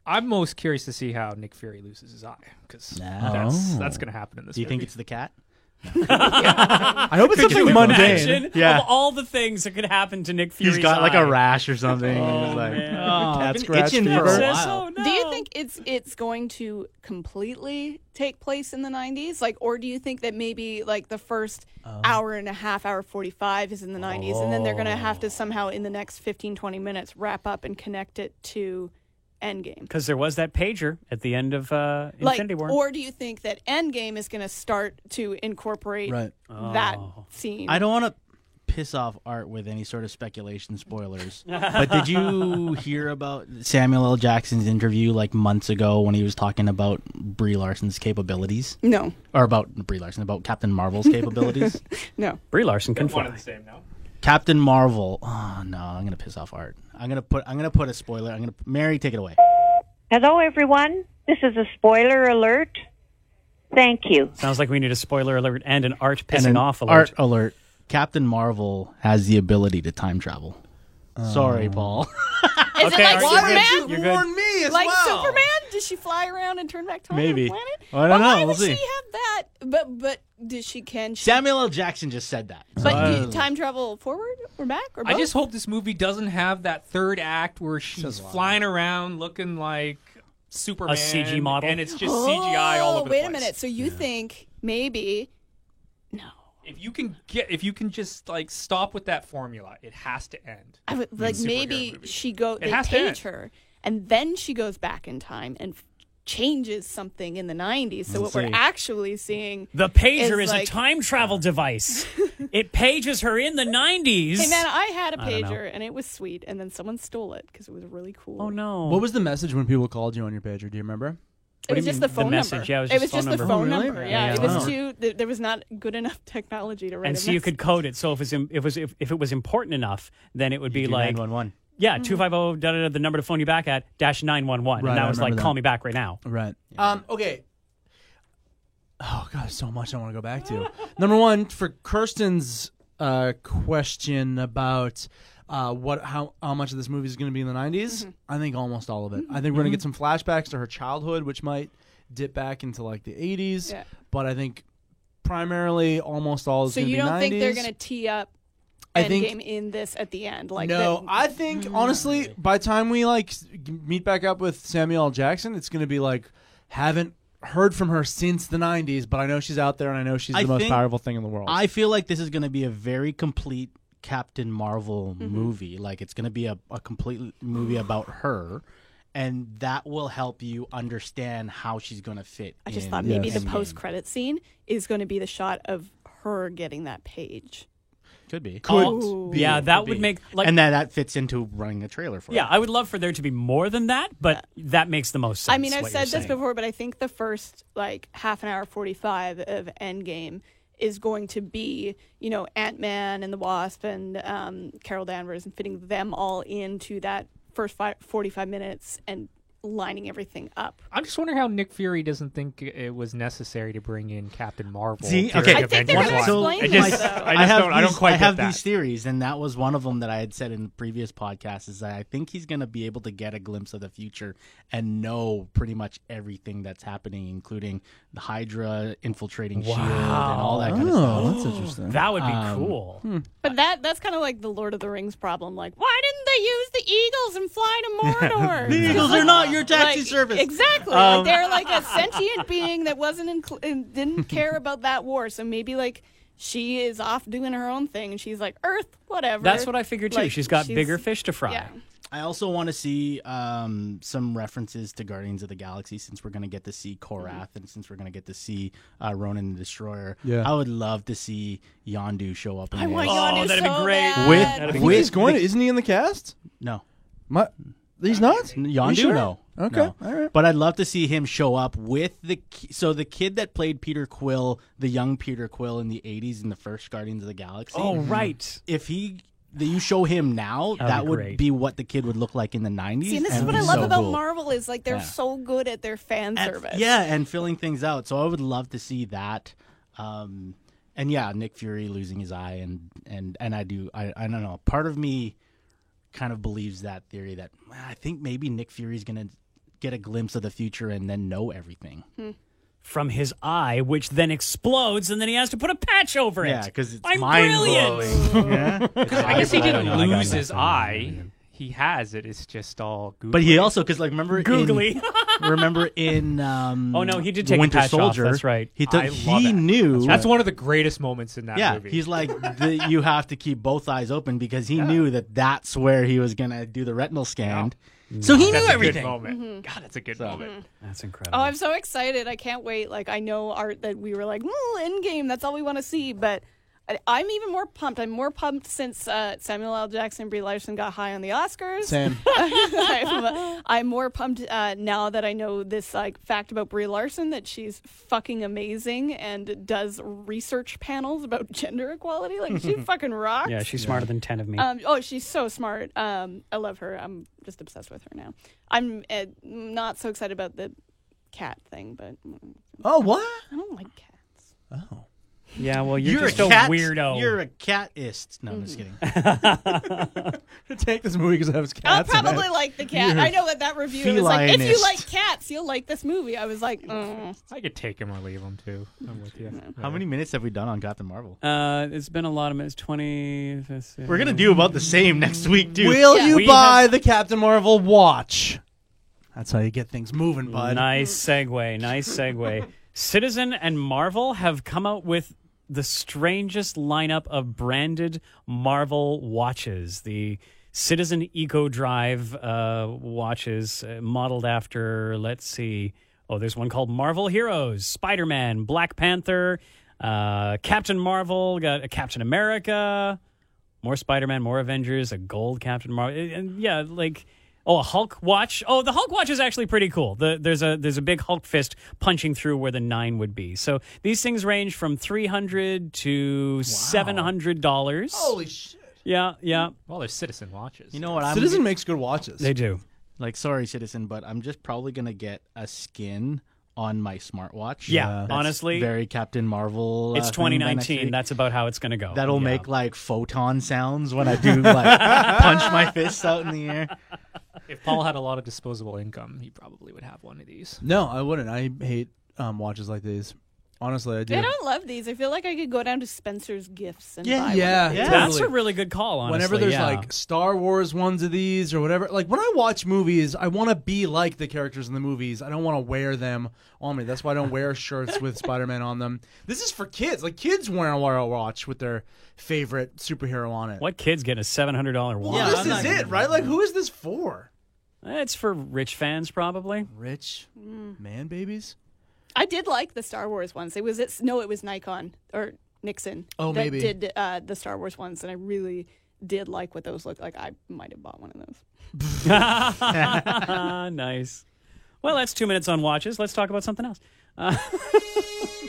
I'm most curious to see how Nick Fury loses his eye because No. that's that's going to happen in this. Do you think movie. it's the cat? I hope it's Could something you mundane. imagine Yeah. of all the things that could happen to Nick Fury's He's got like eye? a rash or something. and he's like, man. oh, Cat been scratch itching fever. for a Says while. so, no. Do you think it's it's going to completely take place in the 90s? Like, or do you think that maybe like the first oh. hour and a half, hour 45 is in the 90s, and then they're going to have to oh. somehow in the next 15, 20 minutes wrap up and connect it to Endgame? Because there was that pager at the end of uh, Like, Infinity War. or do you think that Endgame is going to start to incorporate Right. that Oh. scene? I don't want to piss off Art with any sort of speculation spoilers. but did you hear about Samuel L. Jackson's interview like months ago when he was talking about Brie Larson's capabilities? No, Or about Brie Larson, about Captain Marvel's capabilities? no. Brie Larson can one fly. and the same now? Captain Marvel. Oh no, I'm gonna piss off Art. I'm gonna put I'm gonna put a spoiler. I'm gonna Mary, take it away. Hello, everyone. This is a spoiler alert. Thank you. Sounds like we need a spoiler alert and an art And pissing an off alert. Art alert. Captain Marvel has the ability to time travel. Sorry, Pol. Um, Is Okay, it like Art, you're Superman? good. You're good. Warn me as Like well. Superman? Does she fly around and turn back time Maybe. on the planet? I don't Well, know. Why We'll would see. she have that? But but does she can she? Samuel L. Jackson just said that. But I do you uh, time travel forward or back or both? I just hope this movie doesn't have that third act where she's flying around looking like Superman, CG model? and it's just CGI all Oh, over the oh, Wait place. a minute. So you think maybe? No. If you can get, if you can just like stop with that formula, it has to end. I would like maybe movie. she go. It They has to page end. her, and then she goes back in time and f- changes something in the '90s. So what we're actually seeing. The pager It's is like- a time travel device. it pages her in the 90s. Hey man, I had a pager and it was sweet, and then someone stole it because it was really cool. oh no. What was the message when people called you on your pager? Do you remember? It was just mean, the the phone message? number. Yeah, it was it just was phone just the number. phone Oh, really? number. Yeah, Yeah, it wow. was too. Th- there was not good enough technology to write. and a so you could code it. So if it was, im- if it was if, if it was important enough, then it would be You do like 911. yeah, Mm-hmm. two five zero da da da. The number to phone you back at dash nine one one, Right, and that I was like remember call me back right now. Right. Um. Okay. Oh God, so much I want to go back to. Number one, for Kirsten's uh, question about uh, what how how much of this movie is going to be in the 90s, Mm-hmm. I think almost all of it. I think we're going to get some flashbacks to her childhood, which might dip back into like the 80s. Yeah. But I think primarily almost all is So going you be don't 90s. think they're going to tee up I think- Endgame in this at the end? Like no, that- I think honestly, by the time we like meet back up with Samuel L. Jackson, it's going to be like haven't heard from her since the '90s, but I know she's out there and I know she's the most think- powerful thing in the world. I feel like this is going to be a very complete Captain Marvel Mm-hmm. movie. Like it's going to be a, a complete movie about her, and that will help you understand how she's going to fit. I just in thought maybe the post credit scene is going to be the shot of her getting that page. Could be. Oh, be, yeah, could that be. would make like and that that fits into running a trailer for yeah. it. I would love for there to be more than that, but that makes the most sense. I mean, I've said this saying. before, but I think the first like half an hour, forty five of Endgame is going to be, you know, Ant Man and the Wasp and um, Carol Danvers and fitting them all into that first five, 45 minutes and lining everything up. I'm just wondering how Nick Fury doesn't think it was necessary to bring in Captain Marvel. See, okay. I think they're Avengers gonna One. explain I just, though. I just have don't. I don't these- quite I have get that. these theories, and that was one of them that I had said in the previous podcast. Is that I think he's going to be able to get a glimpse of the future and know pretty much everything that's happening, including the Hydra infiltrating Shield E and all that kind of stuff. Oh, that's interesting. that would be Um, cool. But that that's kind of like the Lord of the Rings problem. Like, why didn't they use the eagles and fly to Mordor? The Eagles are not your taxi Like, service. Exactly. Um, like they're like a sentient being that wasn't incl- and didn't care about that war. So maybe like she is off doing her own thing, and she's like Earth, whatever. That's what I figured too. Like, she's got she's- bigger fish to fry. Yeah. I also want to see um, some references to Guardians of the Galaxy since we're going to get to see Korath and since we're going to get to see uh, Ronan the Destroyer. Yeah. I would love to see Yondu show up in I there. want Oh, Yondu that'd be great. bad. With- I think with he's going. the- isn't he in the cast? No. My, he's not. Yondu, sure? no. Okay, No. all right. But I'd love to see him show up with the ki- so the kid that played Peter Quill, the young Peter Quill in the '80s in the first Guardians of the Galaxy. Oh right. If he, that you show him now, That'd that be would great. be what the kid would look like in the '90s. See, and this is what I love so about cool. Marvel is like they're Yeah. so good at their fan And- service. Yeah, and filling things out. So I would love to see that. Um, and yeah, Nick Fury losing his eye, and and and I do. I I don't know. Part of me kind of believes that theory that I think maybe Nick Fury's gonna get a glimpse of the future and then know everything. Hmm. From his eye, which then explodes, and then he has to put a patch over it. Yeah, because it's I'm mind brilliant. blowing. yeah, I guess he didn't know. I got lose his nothing. eye. He has it. It's just all. Googly. but he also because like remember in- Googly. remember in um, Oh, no, he did take the Winter patch off, that's right. He took I he it. knew That's one of the greatest moments in that yeah, movie. he's like the, you have to keep both eyes open because he knew that that's where he was gonna do the retinal scan. Mm-hmm. So he That's knew a everything. good moment. Mm-hmm. God, that's a good moment. Mm-hmm. That's incredible. Oh, I'm so excited! I can't wait. Like I know art that we were like, "Ooh, Endgame." That's all we want to see. But I- I'm even more pumped. I'm more pumped since uh, Samuel L. Jackson and Brie Larson got high on the Oscars. Same. I'm, I'm more pumped uh, now that I know this like fact about Brie Larson that she's fucking amazing and does research panels about gender equality. Like she fucking rocks. yeah, she's smarter than ten of me. Um, oh, she's so smart. Um, I love her. I'm just obsessed with her now. I'm uh, not so excited about the cat thing, but Oh, what? I don't like cats. Oh. Yeah, well, you're, You're, just a cat weirdo. You're a catist. No, I'm just kidding. Take this movie because it has I'll cats. in it. probably like the cat. You're I know that that review was like, if you felinist. like cats, you'll like this movie. I was like, mm. I could take him or leave him too. I'm with you. How many minutes have we done on Captain Marvel? uh, it's been a lot of minutes. Twenty. We're gonna do about the same next week, too. Will Yeah. you We buy the Captain Marvel watch? That's how you get things moving, bud. Nice segue. Nice segue. Citizen and Marvel have come out with the strangest lineup of branded Marvel watches. The Citizen Eco Drive uh, watches, uh, modeled after, let's see, oh, there's one called Marvel Heroes, Spider Man, Black Panther, uh, Captain Marvel, got a Captain America, more Spider Man, more Avengers, a gold Captain Marvel. And yeah, like. Oh, a Hulk watch. Oh, the Hulk watch is actually pretty cool. The, there's a there's a big Hulk fist punching through where the nine would be. So these things range from three hundred to seven hundred dollars. Holy shit! Yeah, yeah, Well, they're Citizen watches. You know what? I'm Citizen makes good watches. they do. like, sorry, Citizen, but I'm just probably gonna get a skin on my smartwatch. Yeah, That's honestly, very Captain Marvel. it's uh, thing 2019. That's about how it's going to go. That'll Yeah. make like photon sounds when I do like punch my fists out in the air. If Pol had a lot of disposable income, he probably would have one of these. No, I wouldn't. I hate um, watches like these. Honestly, I do. I don't love these. I feel like I could go down to Spencer's Gifts and Yeah, buy one yeah, of these. yeah. That's Totally. a really good call. Honestly, Whenever there's yeah. like Star Wars ones of these or whatever, like when I watch movies, I want to be like the characters in the movies. I don't want to wear them on me. That's why I don't wear shirts with Spider Man on them. This is for kids. Like kids want to wear a watch with their favorite superhero on it. what kids get a seven hundred dollar watch? Well, this is it, right? Like, who is this for? It's for rich fans, probably. Rich man babies. I did like the Star Wars ones. It was it's no, it was Nikon or Nixon. Oh, that maybe. did uh, the Star Wars ones, and I really did like what those looked like. I might have bought one of those. nice. Well, that's two minutes on watches. Let's talk about something else. Uh,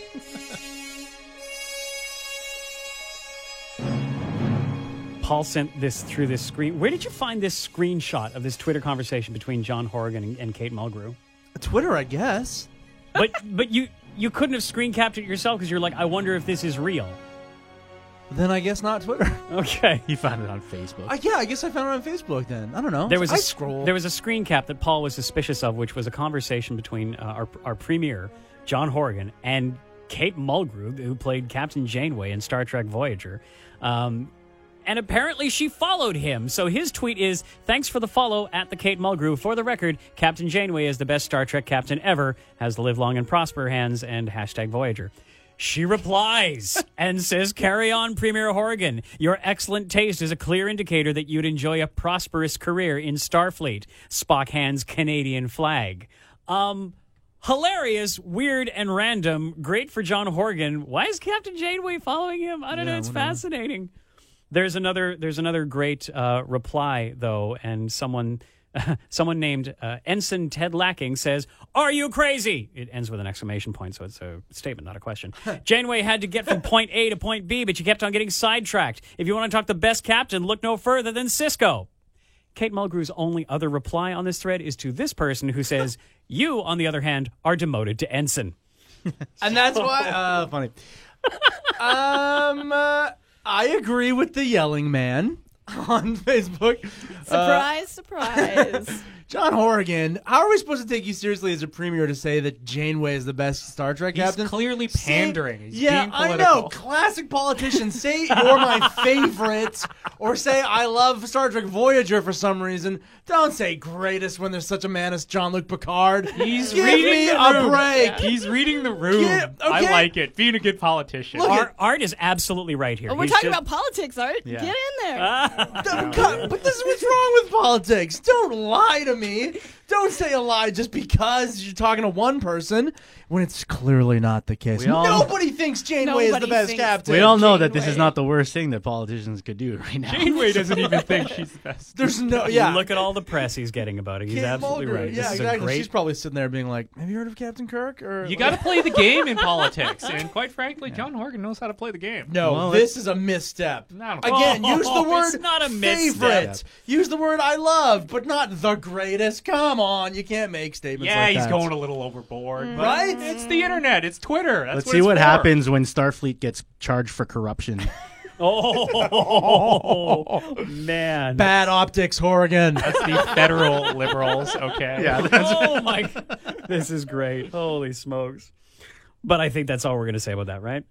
Pol sent this through this screen. Where did you find this screenshot of this Twitter conversation between John Horgan and, and Kate Mulgrew? Twitter, I guess. But but you you couldn't have screen capped it yourself because you're like, I wonder if this is real. Then I guess not Twitter. Okay. you found it on Facebook. Uh, yeah, I guess I found it on Facebook. Then I don't know. There was I a scroll. There was a screen cap that Pol was suspicious of, which was a conversation between uh, our our premier John Horgan and Kate Mulgrew, who played Captain Janeway in Star Trek Voyager. Um, and apparently she followed him. So his tweet is Thanks for the follow at the Kate Mulgrew. For the record, Captain Janeway is the best Star Trek captain ever, has the live long and prosper hands, and hashtag Voyager. She replies and says, Carry on, Premier Horgan. Your excellent taste is a clear indicator that you'd enjoy a prosperous career in Starfleet. Spock hands Canadian flag. Um, hilarious, weird, and random. Great for John Horgan. Why is Captain Janeway following him? I don't know. It's fascinating. There's another. There's another great uh, reply though, and someone, someone named uh, Ensign Ted Lacking says, "Are you crazy?" It ends with an exclamation point, so it's a statement, not a question. Janeway had to get from point A to point B, but she kept on getting sidetracked. If you want to talk the best captain, look no further than Sisko. Kate Mulgrew's only other reply on this thread is to this person who says, "You, on the other hand, are demoted to ensign." and that's why. Uh, funny. um, uh, I agree with the yelling man on Facebook. Uh, Surprise, surprise. John Horgan, how are we supposed to take you seriously as a premier to say that Janeway is the best Star Trek He's captain? clearly Say- pandering. He's yeah, being I political. know. Classic politicians say you're my favorite, or say I love Star Trek Voyager for some reason. Don't say greatest when there's such a man as Jean-Luc Picard. He's Give reading me the a room. break. He's reading the room. Yeah, I okay. like it. Being a good politician. Look Art, Art is absolutely right here. Oh, we're He's talking just- about politics, Art. Yeah. Get in there. Don't cut- but this is what's wrong with politics. Don't lie to me. comer Don't say a lie just because you're talking to one person when it's clearly not the case. We all- Nobody thinks Janeway is the Nobody best thinks- captain. we all know that this is not the worst thing that politicians could do right now. Janeway doesn't even think she's the best. There's no yeah. Look at all the press he's getting about it. He's Kate absolutely Mulgrew. right. Yeah, this is exactly. a great She's probably sitting there being like, "Have you heard of Captain Kirk?" Or You got to play the game in politics, and quite frankly, John Horgan knows how to play the game. No, Well, this is a misstep. No. Again, Oh, use the word it's not a favorite. misstep. Use the word I love, but not the greatest. Come on, you can't make statements Yeah, like he's that. going a little overboard. but Right? It's the internet. It's Twitter. That's Let's what see what for. happens when Starfleet gets charged for corruption. Oh. oh man! Bad optics, Horgan. That's the federal liberals. Okay. yeah, oh my! This is great. Holy smokes! But I think that's all we're going to say about that, right?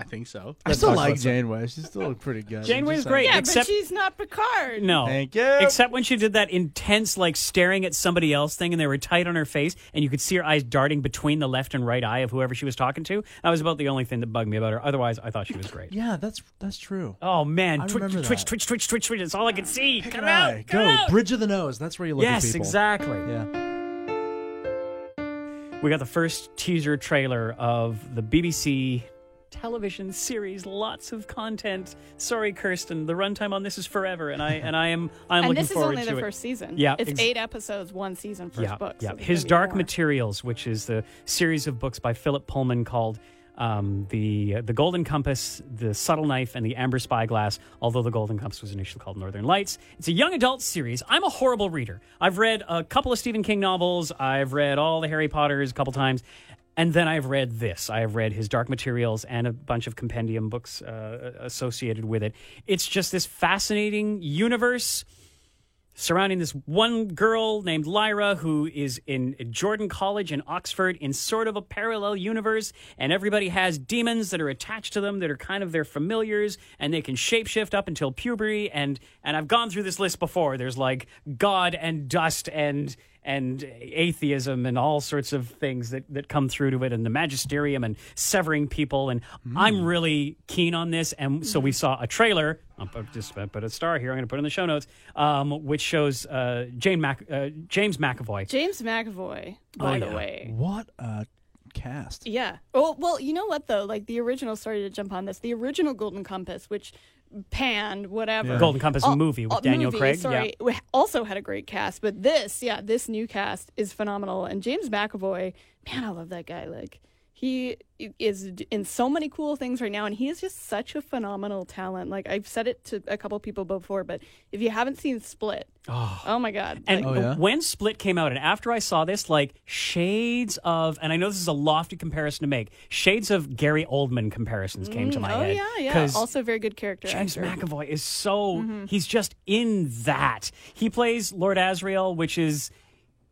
I think so. I still like about some- Janeway. She's still pretty good. Janeway's Just great. yeah, except- but she's not Picard. No. Thank you. Except when she did that intense, like staring at somebody else thing, and they were tight on her face, and you could see her eyes darting between the left and right eye of whoever she was talking to. That was about the only thing that bugged me about her. Otherwise, I thought she was great. Yeah, that's that's true. Oh man, I Twitch, remember twitch, that. twitch, twitch, twitch, twitch. That's all I could see. Pick Cut an out. eye. Cut it Go. out. Bridge of the nose. That's where you look at Yes, people. exactly. Yeah. We got the first teaser trailer of the BBC television series. Lots of content. Sorry, Kirsten. The runtime on this is forever, and I and I am I'm and looking this is only the first season. Yeah, it's ex- eight episodes, one season, first yeah, book. yeah. there's His Dark more. Materials, which is the series of books by Philip Pullman called um, the the Golden Compass, the Subtle Knife, and the Amber Spyglass. Although the Golden Compass was initially called Northern Lights, it's a young adult series. I'm a horrible reader. I've read a couple of Stephen King novels. I've read all the Harry Potters a couple times. And then I've read this. I have read his Dark Materials and a bunch of compendium books uh, associated with it. It's just this fascinating universe surrounding this one girl named Lyra who is in Jordan College in Oxford in sort of a parallel universe and everybody has demons that are attached to them that are kind of their familiars and they can shapeshift up until puberty and and I've gone through this list before there's like god and dust and and atheism and all sorts of things that, that come through to it and the magisterium and severing people and i'm really keen on this and so we saw a trailer i'll put, just put a star here i'm going to put it in the show notes um, which shows uh, Jane Mac, uh, james mcavoy James McAvoy, by Oh, the way. What a cast. Yeah. Oh well, you know what though? Like the original. Sorry to jump on this. The original Golden Compass, which panned whatever. Golden Compass Al- movie with uh, Daniel movie, Craig. Sorry, Yeah. also had a great cast. But this, yeah, this new cast is phenomenal. And James McAvoy, man, I love that guy. Like he is in so many cool things right now, and he is just such a phenomenal talent. Like I've said it to a couple people before, but if you haven't seen Split, oh, my god, And like, Oh, yeah? when Split came out, and after I saw this, like shades of, and I know this is a lofty comparison to make, shades of Gary Oldman comparisons came to my oh head. yeah, yeah, 'Cause also very good character James actor. McAvoy is so, Mm-hmm. he's just in that. He plays Lord Asriel, which is.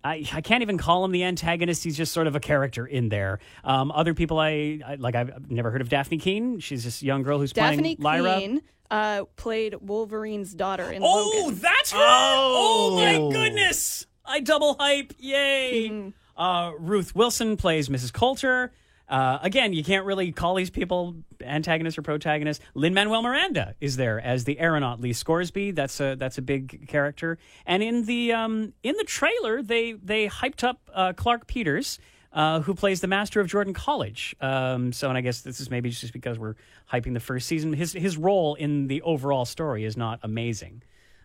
I, I can't even call him the antagonist. He's just sort of a character in there. Um, other people I, I like. I've never heard of Dafne Keen. She's this young girl who's Daphne playing Lyra. Queen uh, played Wolverine's daughter in Oh, Logan. that's her! Oh. my goodness! I double hype! Yay! Uh, Ruth Wilson plays Mrs. Coulter. Uh, again, you can't really call these people antagonists or protagonists. Lin Manuel Miranda is there as the aeronaut Lee Scoresby. That's a that's a big character. And in the um, in the trailer, they they hyped up uh, Clarke Peters. Uh, who plays the master of Jordan College? Um, so, and I guess this is maybe just because we're hyping the first season. His his role in the overall story is not amazing.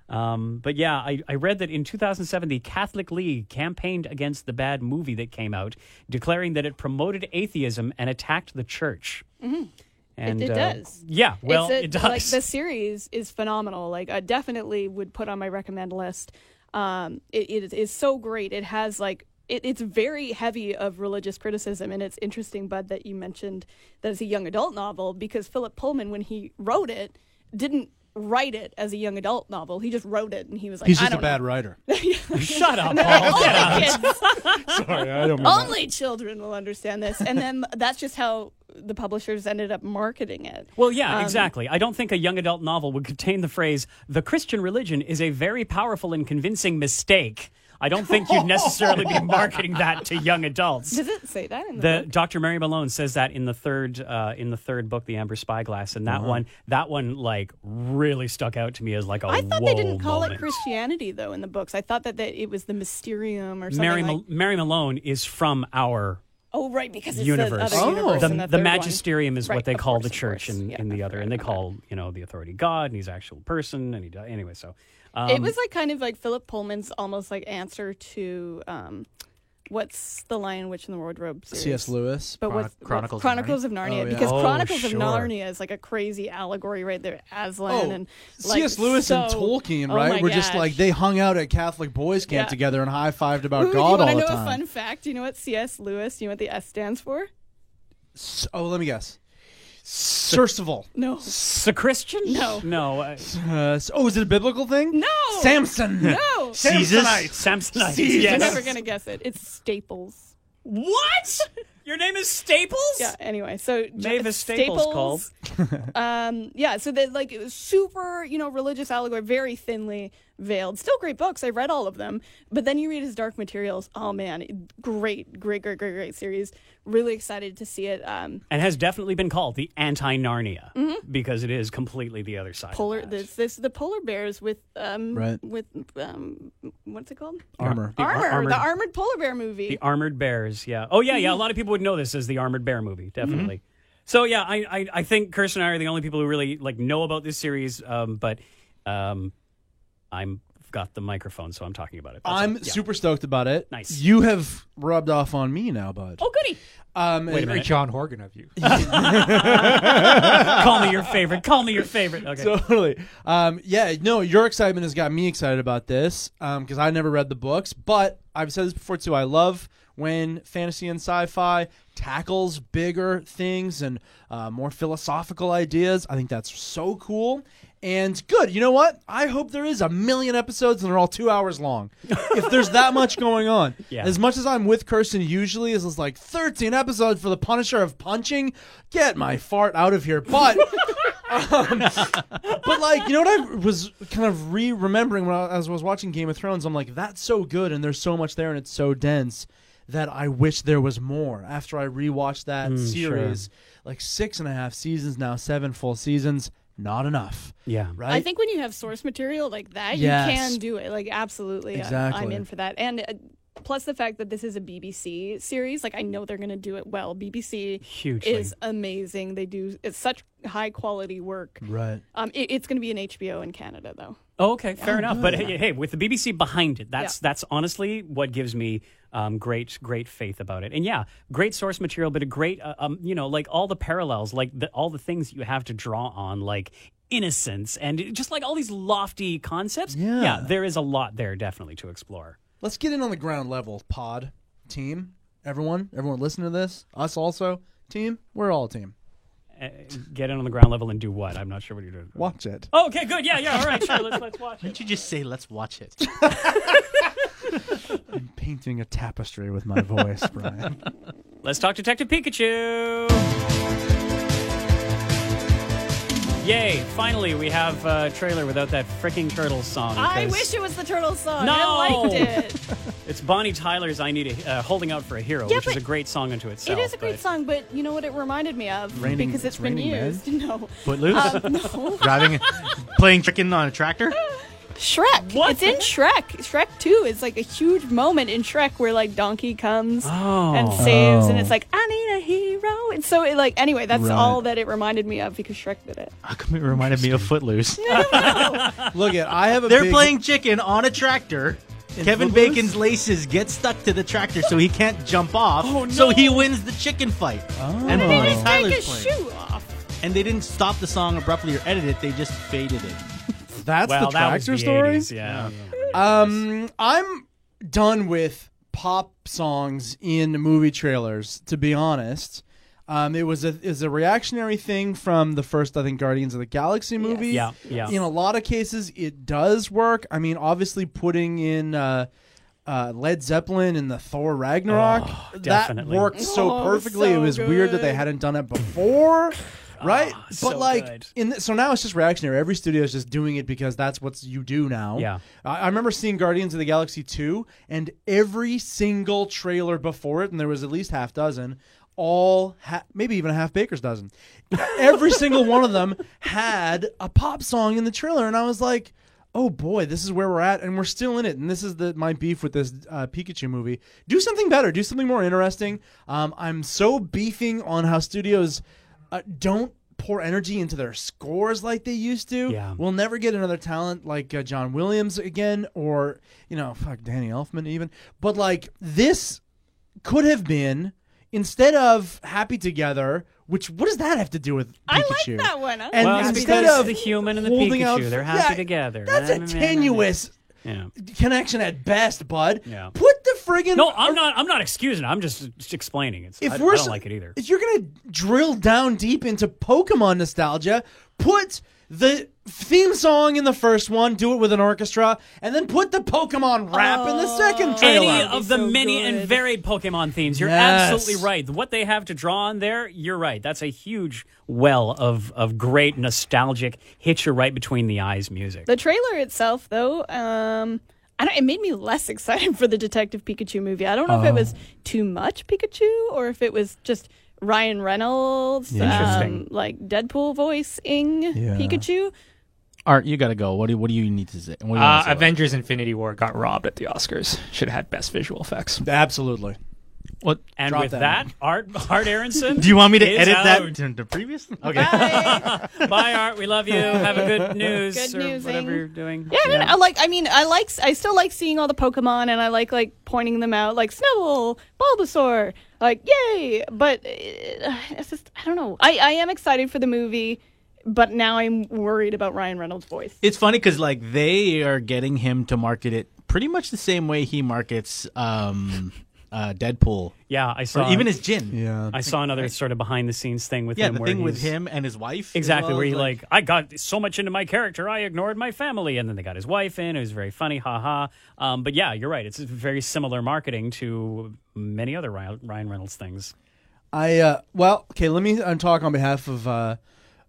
Um, but yeah, I, I read that in 2007, the Catholic League campaigned against the bad movie that came out, declaring that it promoted atheism and attacked the church. Mhm. And it, it uh, does. Yeah, well, a- it does. Like the series is phenomenal. Like I definitely would put on my recommend list. Um, it, it is so great. It has like it, it's very heavy of religious criticism, and it's interesting, Bud, that you mentioned that it's a young adult novel because Philip Pullman, when he wrote it, didn't write it as a young adult novel. He just wrote it, and he was like, He's I just a don't bad know. writer. Shut up, Pol. Get only kids. Sorry, I don't mean that. Only children will understand this, and then that's just how the publishers ended up marketing it. Well, yeah, Um, exactly. I don't think a young adult novel would contain the phrase, the Christian religion is a very powerful and convincing mistake. I don't think you'd necessarily be marketing that to young adults. Does it say that in the, The book? Dr. Mary Malone says that in the third uh, in the third book, The Amber Spyglass, and that Uh-huh. one that one like really stuck out to me as like a I thought whoa they didn't call moment. it Christianity though in the books. I thought that, that it was the Mysterium or something. Mary like, Mal- Mary Malone is from our oh, right, because it's universe. the other universe. the, the, the third one. magisterium is Right, what they call course, the church in, Yeah, in the other, forgot and they about call you know the authority God, and he's actual person, and he does anyway. So um, it was like kind of like Philip Pullman's almost like answer to um, what's the Lion Witch and the Wardrobe series? C.S. Lewis. But Chron- what's Chronicles of Chronicles of Narnia? Oh, yeah. Because Oh, Chronicles sure. of Narnia is like a crazy allegory right there, Aslan Oh, and like C.S. Lewis and so- Tolkien, oh right? my Were just like they hung out at Catholic boys camp Yeah. together and high fived about Ooh, God you want all to the know time. a fun fact? Do you know what C.S. Lewis? Do you know what the S stands for? S- oh, let me guess. Surcival. No. Christian? No. no. Uh, Uh, s- oh, is it a biblical thing? No. Samson. No. Samsonite. Samsonite. You're Yes. never gonna guess it. It's Staples. What? Your name is Staples? Yeah. Anyway, so Mavis Staples um, yeah. So that like it was super, you know, religious allegory, very thinly veiled. Still great books. I read all of them. But then you read his Dark Materials. Oh man, great, great, great, great, great series. Really excited to see it. Um, and has definitely been called the anti Narnia because it is completely the other side. Mm-hmm. polar. that. This this the polar bears with um Right. with um what's it called? Armor. The ar- Armor. armored- the armored polar bear movie. The Armored Bears, yeah. Oh yeah, yeah. Mm-hmm. A lot of people would know this as the Armored Bear movie, definitely. So yeah, I, I I think Kirsten and I are the only people who really like know about this series. Um, but um, I'm got the microphone, so I'm talking about it. That's I'm all. Yeah. super stoked about it. Nice. You have rubbed off on me now, bud. Oh goody! Um, Wait a and- minute. John Horgan of you. Call me your favorite. Call me your favorite. Okay. Totally. Um, yeah, no, your excitement has got me excited about this because I never read the books, but I've said this before too. I love when fantasy and sci-fi tackles bigger things and uh, more philosophical ideas. I think that's so cool and good. You know what? I hope there is a million episodes and they're all two hours long. if there's that much going on, Yeah. as much as I'm with Kirsten usually, is like 13 episodes for the Punisher of punching. Get my fart out of here, but. Um, but like you know what I was kind of re-remembering when I, as I was watching Game of Thrones, I'm like, that's so good, and there's so much there, and it's so dense that I wish there was more. After I rewatched that Mm, series, like six and a half seasons now, seven full seasons, not enough, yeah. right? I think when you have source material like that, Yes. you can do it. Like absolutely, I- I'm in for that. And uh, plus the fact that this is a BBC series, like I know they're going to do it well. BBC Hugely. is amazing. They do it's such high quality work. Right. Um, it, it's going to be an HBO in Canada though. Oh, okay, fair enough. But hey, hey, with the BBC behind it, that's Yeah. that's honestly what gives me um, great great faith about it. And yeah, great source material, but a great uh, um, you know like all the parallels, like the, all the things you have to draw on, like innocence and just like all these lofty concepts. Yeah. there is a lot there definitely to explore. Let's get in on the ground level, pod, team, everyone, everyone listen to this. Us also, team. We're all a team. Uh, get in on the ground level and do what? I'm not sure what you're doing. Watch it. Oh, okay, good. Yeah, yeah. All right, sure. Let's let's watch it. Didn't you just say let's watch it? I'm painting a tapestry with my voice, Bryan. Let's talk Detective Pikachu. Yay! Finally, we have a trailer without that freaking turtle song. I 'cause wish it was the turtle song. No! I liked it. It's Bonnie Tyler's "I Need a uh, Holding Out for a Hero," Yeah, which is but a great song unto itself. it is a great but- song, but you know what it reminded me of Raining- because it's it's been Raining Men? used. No, Footloose? Um, no. Driving, playing chicken on a tractor? Shrek. What? It's in Shrek. Shrek 2 is like a huge moment in Shrek where like Donkey comes Oh. and saves and Oh. it's like I need a hero. And so it like anyway, that's Right. all that it reminded me of because Shrek did it. How come it reminded me of Footloose? Look at I have a They're big- playing chicken on a tractor. In Kevin Footloose? Bacon's laces get stuck to the tractor so he can't jump off. Oh, no. So he wins the chicken fight. Oh. And They Bonnie just take Tyler's his playing. shoe off. And they didn't stop the song abruptly or edit it, they just faded it. That's well, the that was tractor the story. 80s, yeah. Um, I'm done with pop songs in movie trailers. To be honest, um, it was a is a reactionary thing from the first, I think, Guardians of the Galaxy movie. Yeah, yeah. In a lot of cases, it does work. I mean, obviously, putting in. Uh, uh, Led Zeppelin in the Thor Ragnarok Oh, that worked so Oh, perfectly. so it was weird that they hadn't done it before, right? Ah, but so like, good. in the, so now it's just reactionary. Every studio is just doing it because that's what you do now. Yeah. I, I remember seeing Guardians of the Galaxy 2, and every single trailer before it, and there was at least half dozen, all ha- maybe even a half baker's dozen. every single one of them had a pop song in the trailer, and I was like, "Oh boy, this is where we're at, and we're still in it." And this is the my beef with this uh, Pikachu movie. Do something better. Do something more interesting. Um, I'm so beefing on how studios uh, don't pour energy into their scores like they used to. Yeah. We'll never get another talent like uh, John Williams again, or you know, fuck Danny Elfman even. But like this could have been instead of Happy Together. Which what does that have to do with Pikachu? I like that one. I And well, instead because of the human and the Pikachu, out they're happy yeah, together. That's a tenuous Yeah. connection at best, bud. Yeah. Put the friggin' No, I'm not. I'm not excusing. it. I'm just, just explaining. It's. If I, we're I don't like it either. If you're gonna drill down deep into Pokemon nostalgia, put the theme song in the first one, do it with an orchestra, and then put the Pokemon rap in the second trailer. Any of the so many and varied Pokemon themes. You're Yes. absolutely right. What they have to draw on there, you're right. That's a huge well of of great nostalgic hit you right between the eyes music. The trailer itself, though, um, I don't, it made me less excited for the Detective Pikachu movie. I don't know if Oh. it was too much Pikachu or if it was just Ryan Reynolds, Interesting. um, like Deadpool voicing Yeah. Pikachu. Art, you gotta go. What do, what do you need to say? What do you Uh, wanna about? Avengers Infinity War got robbed at the Oscars. Should have had best visual effects. Absolutely. What? and Drop with that that, Art Art Aronson. Do you want me to edit out. that to previous? Okay. Bye. Bye, Art. We love you. Have a good news Good or newsing. whatever you're doing. Yeah, I mean, I like. I mean, I like. I still like seeing all the Pokemon, and I like like pointing them out, like Snubbull, Bulbasaur, like yay! But uh, it's just, I don't know. I I am excited for the movie, but now I'm worried about Ryan Reynolds' voice. It's funny because like they are getting him to market it pretty much the same way he markets um, uh, Deadpool, Yeah, I or saw. even his gin. Yeah. I saw another sort of behind the scenes thing with Yeah, him. the where thing with he's- him and his wife. Exactly, well, where he is like, I got so much into my character, I ignored my family, and then they got his wife in. It was very funny, haha. Um, but yeah, you're right. It's very similar marketing to many other Ryan Ryan Reynolds things. I uh, well, okay. Let me uh, talk on behalf of uh,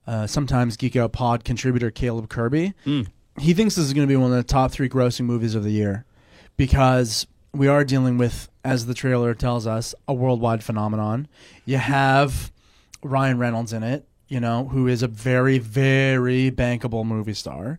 uh, sometimes Geek Out Pod contributor Caleb Kirby. He thinks this is going to be one of the top three grossing movies of the year because we are dealing with, as the trailer tells us, a worldwide phenomenon. You have Ryan Reynolds in it, you know, who is a very, very bankable movie star,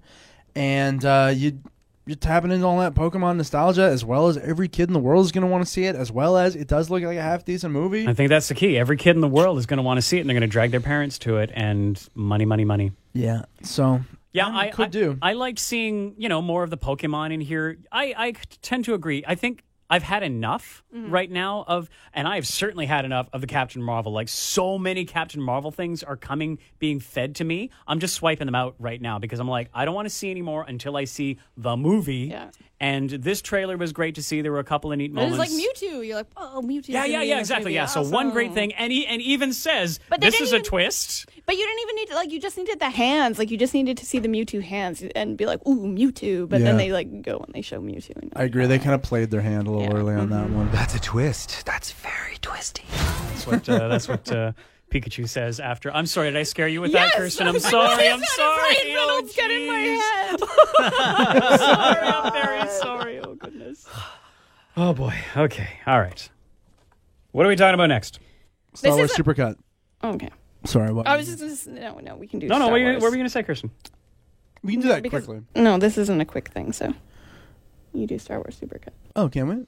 and uh, you you're tapping into all that Pokemon nostalgia, as well as every kid in the world is going to want to see it, as well as it does look like a half decent movie. I think that's the key. Every kid in the world is going to want to see it, and they're going to drag their parents to it. And money, money, money. Yeah. So Yeah, I could I, do. I liked seeing you know more of the Pokemon in here. I I tend to agree. I think I've had enough mm. right now of, and I have certainly had enough of the Captain Marvel. Like so many Captain Marvel things are coming, being fed to me. I'm just swiping them out right now because I'm like, I don't want to see any more until I see the movie. Yeah. And this trailer was great to see. There were a couple of neat moments. It was like Mewtwo. You're like, oh, Mewtwo. Yeah, yeah, yeah, exactly. Yeah. So one great thing, and he and even says But this didn't is a twist. But you didn't even need to like. You just needed the hands. Like you just needed to see the Mewtwo hands and be like, ooh, Mewtwo. But then they like go and they show Mewtwo. And I agree. They kind of played their hand a little Yeah. early on that one. That's a twist. That's very twisty. That's what uh, that's what uh, Pikachu says after. I'm sorry, did I scare you with Yes! that, Kirsten? I'm sorry. I'm sorry. Ryan Oh, Reynolds got in my head. I'm sorry. I'm very sorry. Oh goodness. Oh boy. Okay. All right. What are we talking about next? Star This Wars is a- Supercut. Okay. Sorry, what? I was just, just no, no. We can do. No, no. Star What, you, what were you going to say, Kirsten? we can do that because- quickly. No, this isn't a quick thing. So you do Star Wars Supercut. Oh, can we?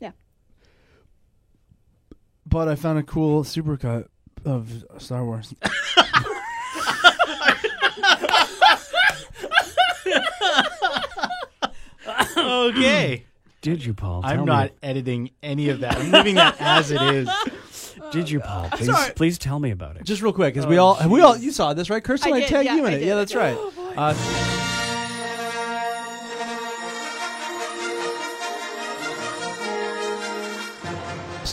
Yeah. But I found a cool supercut of Star Wars. Okay. Did you, Pol? I'm Tell not Me. editing any of that. I'm leaving that as it is. Did you, Pol? Please, sorry. please tell me about it. Just real quick, because we all we all you saw this right, Kirsten? I I, did, tagged yeah, you in I it. did. Yeah, that's right. Oh, boy. Uh,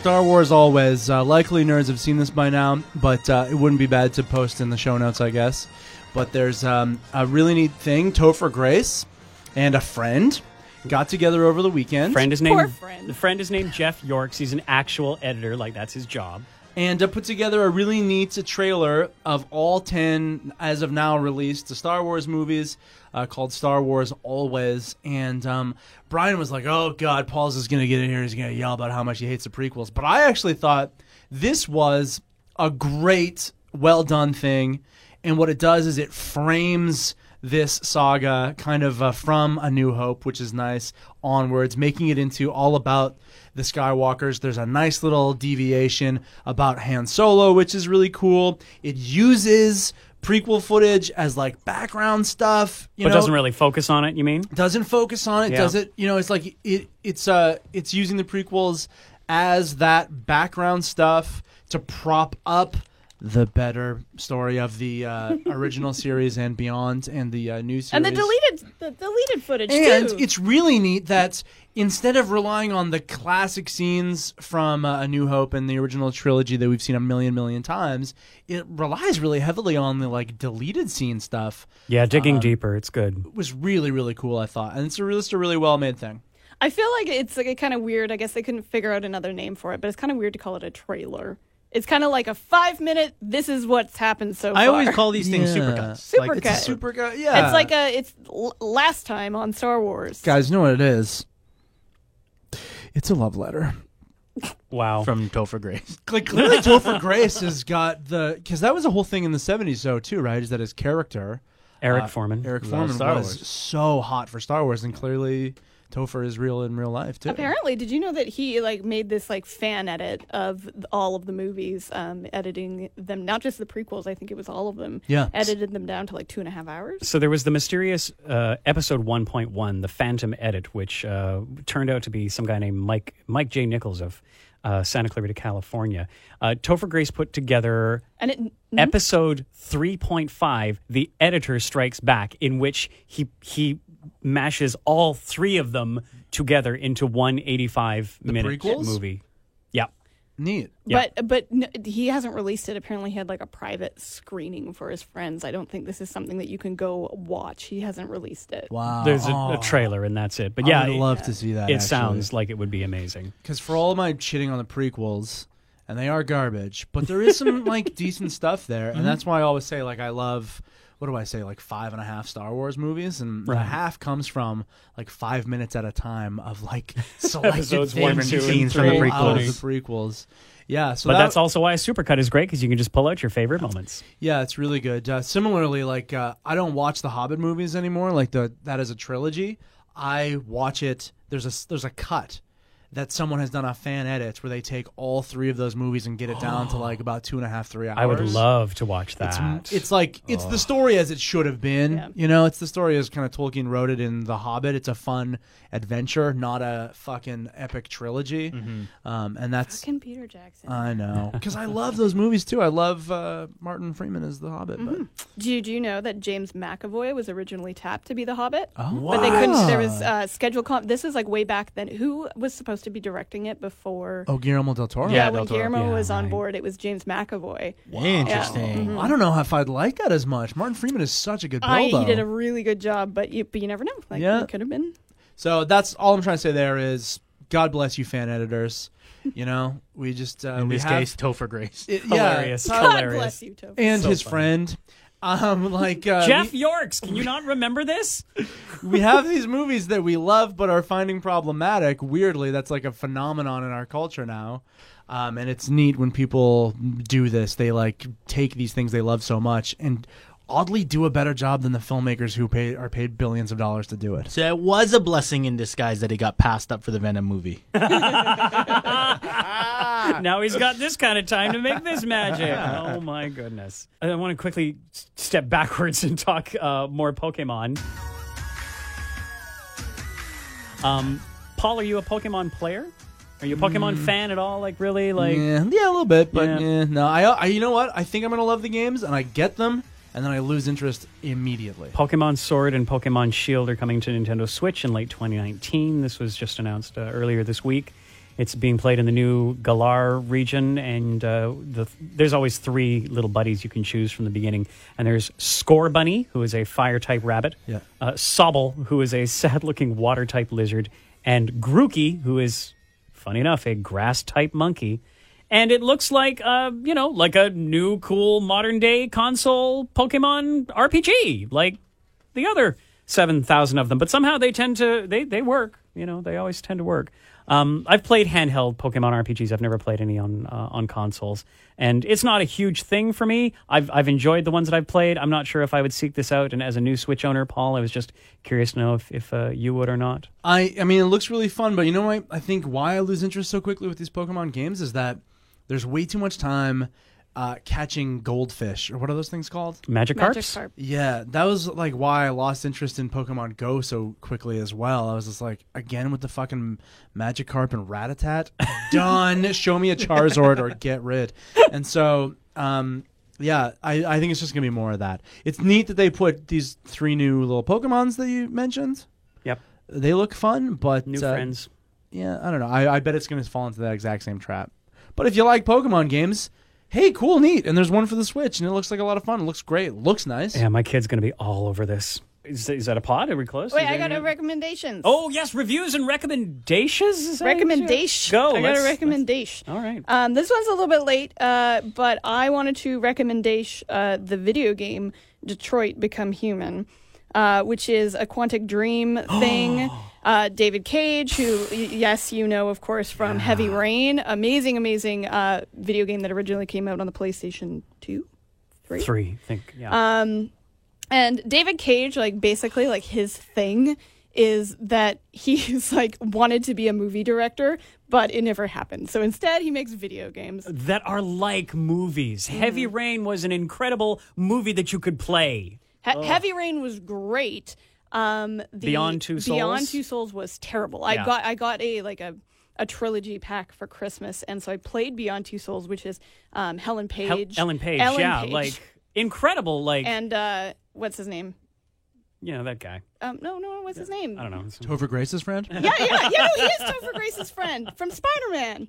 Star Wars always. Uh, likely nerds have seen this by now, but uh, it wouldn't be bad to post in the show notes, I guess. But there's um, a really neat thing. Topher Grace and a friend got together over the weekend. Friend is named Poor friend. The friend is named Jeff Yorkes. He's an actual editor. Like that's his job. And uh, put together a really neat trailer of all 10 as of now released the Star Wars movies uh, called Star Wars Always. And um, Bryan was like oh god Pol's is gonna get in here he's gonna yell about how much he hates the prequels. But I actually thought this was a great well done thing. And what it does is it frames this saga kind of uh, from A New Hope, which is nice, onwards, making it into all about the Skywalkers. There's a nice little deviation about Han Solo, which is really cool. It uses prequel footage as like background stuff. You but know, doesn't really focus on it. You mean? doesn't focus on it. Yeah. Does it? You know, it's like it. It's uh, it's using the prequels as that background stuff to prop up the better story of the uh, original series and beyond, and the uh, new series. And the deleted, the deleted footage And too. it's really neat that instead of relying on the classic scenes from uh, A New Hope and the original trilogy that we've seen a million million times, it relies really heavily on the like deleted scene stuff. Yeah, digging Um, deeper. It's good. It was really really cool. I thought, and it's a really, a really well made thing. I feel like it's like kind of weird. I guess they couldn't figure out another name for it, but it's kind of weird to call it a trailer. It's kind of like a five minute. This is what's happened so far. I always call these things Yeah. supercuts. Supercut. Like, It's a Okay. super guy. Yeah, It's like a. It's l- last time on Star Wars. guys. You know what it is? It's a love letter. Wow. from Topher Grace. Like clearly, Topher Grace has got the because that was a whole thing in the '70s, though, too, right? Is that his character Eric uh, Foreman. Eric Loves Foreman Star was Wars. so hot for Star Wars, and clearly Topher is real in real life too. Apparently, did you know that he like made this like fan edit of all of the movies, um, editing them, not just the prequels. I think it was all of them. Yeah. edited them down to like two and a half hours. So there was the mysterious uh, episode 1.1, the Phantom Edit, which uh, turned out to be some guy named Mike Mike J. Nichols of uh, Santa Clarita, California. Uh, Topher Grace put together And it episode 3.5, The Editor Strikes Back, in which he he mashes all three of them together into one 85 minute prequels? movie. Yeah. Neat. Yeah. But but n- he hasn't released it. Apparently, he had like a private screening for his friends. I don't think this is something that you can go watch. He hasn't released it. Wow. There's a, a trailer and that's it. But yeah, I'd it, love to see that. it sounds like it would be amazing. because for all my shitting on the prequels, and they are garbage, but there is some like decent stuff there, and mm-hmm. that's why I always say like I love what do I say, like five and a half Star Wars movies, and the Right. half comes from like five minutes at a time of like selected Episodes one, things two, scenes three, from out of the prequels. Yeah, so but that- that's also why a supercut is great because you can just pull out your favorite moments. Yeah, it's really good. Uh, similarly, like uh, I don't watch the Hobbit movies anymore. Like the that is a trilogy. I watch it. There's a there's a cut that someone has done a fan edit where they take all three of those movies and get it down to like about two and a half three hours. I would love to watch that. It's, it's like it's the story as it should have been. You know, it's the story as kind of Tolkien wrote it in The Hobbit. It's a fun adventure, not a fucking epic trilogy. Um, and that's Fucking Peter Jackson. I know because I love those movies too. I love uh, Martin Freeman as The Hobbit. But do you know that James McAvoy was originally tapped to be the Hobbit? Oh. But they couldn't. There was uh, schedule. Com- this is like way back then. Who was supposed to be directing it before? Oh, Guillermo del Toro. Yeah, when Guillermo was on board, it was James McAvoy. Interesting. I don't know if I'd like that as much. Martin Freeman is such a good I, Bilbo. he did a really good job, but you, but you never know. Like, Yeah. it could have been. so that's all I'm trying to say. There is God bless you, fan editors. You know, we just uh, In we this have, case, Topher Grace. It- Hilarious. Yeah, God Hilarious. bless you, Topher. and So his funny. friend. Um, like uh, Jeff we, Yorkes, can you not remember this? we have these movies that we love but are finding problematic. Weirdly, that's like a phenomenon in our culture now. Um, and it's neat when people do this. They like take these things they love so much and oddly do a better job than the filmmakers who pay are paid billions of dollars to do it. So it was a blessing in disguise that he got passed up for the Venom movie. now he's got this kind of time to make this magic. Oh my goodness! I want to quickly step backwards and talk uh, more Pokemon. Um, Pol, are you a Pokemon player? Are you a Pokemon fan at all? Like really? Like yeah, yeah, a little bit, but Yeah. yeah. no. I, I, you know what? I think I'm gonna love the games, and I get them, and then I lose interest immediately. Pokemon Sword and Pokemon Shield are coming to Nintendo Switch in late 2019. This was just announced uh, earlier this week. It's being played in the new Galar region, and uh, the, there's always three little buddies you can choose from the beginning. And there's Scorbunny, who is a fire type rabbit, Yeah. uh, Sobble, who is a sad looking water type lizard, and Grookey, who is, funny enough, a grass type monkey. And it looks like, uh, you know, like a new, cool, modern day console Pokemon RPG, like the other 7,000 of them. But somehow they tend to, they, they work. You know, they always tend to work. Um, I've played handheld Pokemon RPGs. I've never played any on uh, on consoles, and it's not a huge thing for me. I've I've enjoyed the ones that I've played. I'm not sure if I would seek this out. And as a new Switch owner, Pol, I was just curious to know if if uh, you would or not. I, I mean, it looks really fun, but you know what? I think why I lose interest so quickly with these Pokemon games is that there's way too much time uh, catching goldfish, or what are those things called? Magikarps? Magikarp. Yeah, that was like why I lost interest in Pokemon Go so quickly as well. I was just like, again with the fucking Magikarp and Rattata, done. Show me a Charizard or get rid. And so, um, yeah, I, I think it's just gonna be more of that. It's neat that they put these three new little Pokemons that you mentioned. Yep. They look fun, but New uh, friends. yeah, I don't know. I, I bet it's going to fall into that exact same trap. But if you like Pokemon games, hey, cool, neat. And there's one for the Switch, and it looks like a lot of fun. It looks great. It looks nice. Yeah, my kid's going to be all over this. Is, is that a pod? Are we close? Wait, I got a any- recommendations. Oh yes, reviews and recommendations. Is that what you- recommendation. Go. I got a recommendation. All right. Um, this one's a little bit late, uh, but I wanted to recommendation uh, the video game Detroit Become Human, uh, which is a Quantic Dream thing. Uh, David Cage, who yes, you know of course from Heavy Rain, amazing, amazing uh, video game that originally came out on the PlayStation Two, three. Three. I think. Yeah. Um, and David Cage, like basically, like his thing is that he's like wanted to be a movie director, but it never happened. So instead, he makes video games. that are like movies. Mm-hmm. Heavy Rain was an incredible movie that you could play. He- Heavy Rain was great. Um, the Beyond Two Beyond Souls? Two Souls was terrible. I got I got a like a a trilogy pack for Christmas, and so I played Beyond Two Souls, which is um, Helen Hel- Page, Ellen Page. Ellen yeah, Page. like incredible. Like and uh, what's his name? you know that guy. Um, no, no, what's his name? I don't know. Topher Grace's friend? Yeah, yeah, yeah. No, he is Topher Grace's friend from Spider Man,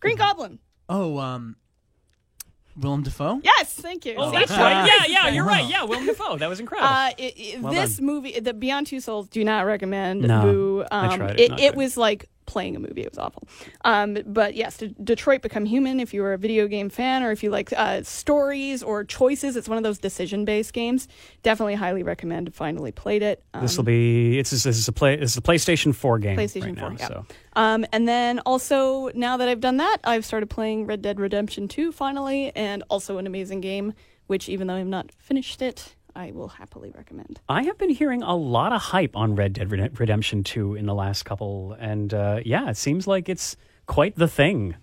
Green. Goblin. Oh, um, Willem Dafoe? Yes, thank you. Oh, that's right. Yeah, yeah, you're right. Yeah, Willem Dafoe. That was incredible. Uh, it, it- Well this done. movie, the Beyond Two Souls, do not recommend. No, Boo. I Um, tried it. It, Not it good. was like playing a movie. It was awful. Um, but yes, D- Detroit Become Human. If you're a video game fan, or if you like uh, stories or choices, it's one of those decision based games. Definitely highly recommend. Finally played it. Um, This will be it's this is a play is a PlayStation 4 game. PlayStation right 4, now, yeah. So Um, and then also now that I've done that, I've started playing Red Dead Redemption 2 finally, and also an amazing game. Which even though I've not finished it, I will happily recommend. I have been hearing a lot of hype on Red Dead Redemption 2 in the last couple and uh, yeah, it seems like it's quite the thing.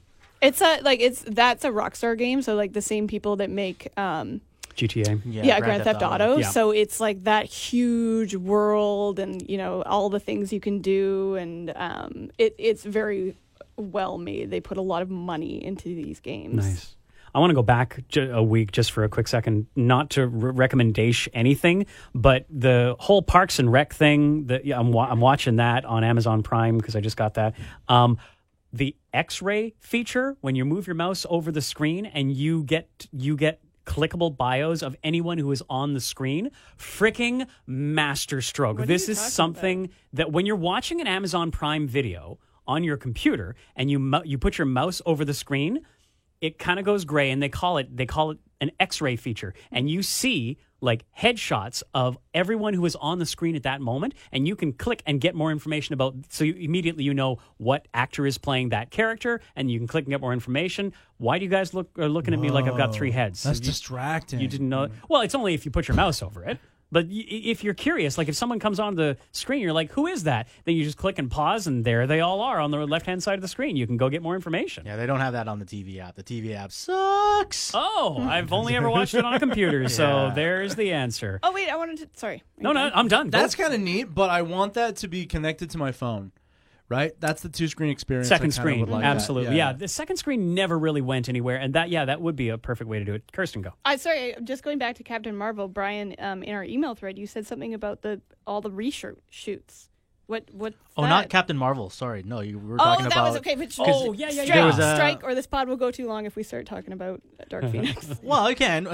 It's a like it's that's a Rockstar game, so like the same people that make um GTA. yeah, Grand, Theft, Auto. Yeah. So it's like that huge world and you know all the things you can do and um it it's very well made. They put a lot of money into these games. Nice. I want to go back a week just for a quick second, not to re- recommendation anything, but the whole Parks and Rec thing. That yeah, I'm wa- I'm watching that on Amazon Prime because I just got that. Um, the X-ray feature when you move your mouse over the screen and you get you get clickable bios of anyone who is on the screen freaking masterstroke What this is something that when you're watching an amazon prime video on your computer and you you put your mouse over the screen it kind of goes gray and they call it they call it an x-ray feature. And you see like headshots of everyone who is on the screen at that moment and you can click and get more information about so you, immediately you know what actor is playing that character and you can click and get more information. Why do you guys look are looking at me like i've got three heads? That's you, distracting. you didn't know well it's only if you put your mouse over it but y- if you're curious like if someone comes on the screen you're like who is that then you just click and pause and there they all are on the left hand side of the screen you can go get more information Yeah, they don't have that on the TV app. The TV app sucks. Oh, I've only ever watched it on a computer, so there's the answer. Oh wait, I wanted to sorry. No, no, I'm done. That's kind of neat, but I want that to be connected to my phone. Right? That's the two screen experience. Second kinda screen, would like absolutely. Yeah, the second screen never really went anywhere, and that yeah, that would be a perfect way to do it. Kirsten, go. I sorry, just going back to Captain Marvel, Bryan. Um, in our email thread, you said something about the all the reshoot shoots. What what? Oh, not Captain Marvel. Sorry, no, you were Oh, talking that about. was okay. But Oh, yeah, yeah, strike, yeah. There was a- strike, or this pod will go too long if we start talking about Dark Phoenix. Well, you can.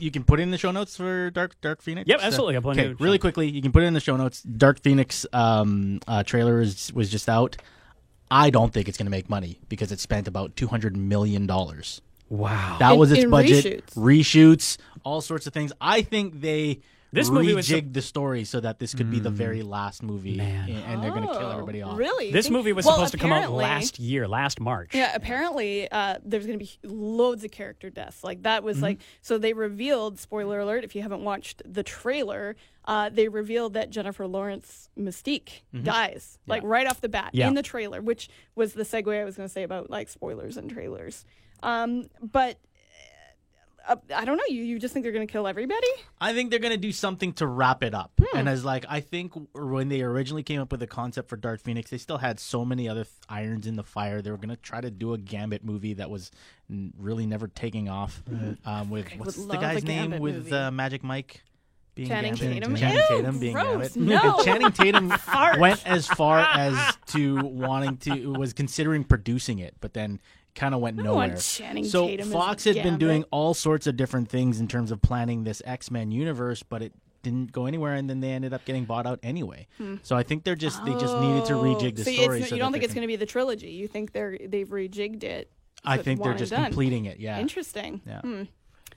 You can put it in the show notes for Dark Dark Phoenix. Yep, absolutely. I'll put it Okay, really quickly, you can put it in the show notes. Dark Phoenix um, uh, trailer is, was just out. I don't think it's going to make money because it spent about two hundred million dollars. Wow. That In- was its budget. reshoots. Reshoots, all sorts of things. I think they This movie was rejigged the story so that this could be the very last movie, Man. and, and they're going to kill Oh, everybody off. Really? This Think- movie was well, supposed to come out apparently- last year, last March. Yeah, apparently uh, there's going to be loads of character deaths. Like that Mm-hmm. was like so they revealed. Spoiler alert! If you haven't watched the trailer, uh, they revealed that Jennifer Lawrence Mystique dies like right off the bat Mm-hmm. Yeah. in the trailer, which was the segue I was going to say about like spoilers and trailers. Um, but uh, I don't know. You you just think they're going to kill everybody? I think they're gonna do something to wrap it up. Hmm. And as like I think when they originally came up with the concept for Dark Phoenix, they still had so many other th- irons in the fire. They were gonna try to do a Gambit movie that was n- really never taking off. Um, with what's the guy's name Gambit with uh, Magic Mike? Being Channing Gambit? Tatum? Channing Ew, Tatum being gross. Gambit. No. Channing Tatum went as far as to wanting to was considering producing it, but then kind of went nowhere. So Tatum Fox had been doing all sorts of different things in terms of planning this X Men universe, but it didn't go anywhere, and then they ended up getting bought out anyway. So I think they're just they just needed to rejig the Hmm. Oh, so story. So you don't think it's going to be the trilogy? You think they're they've rejigged it? I think they're just completing it. Yeah. Interesting. Yeah. Hmm.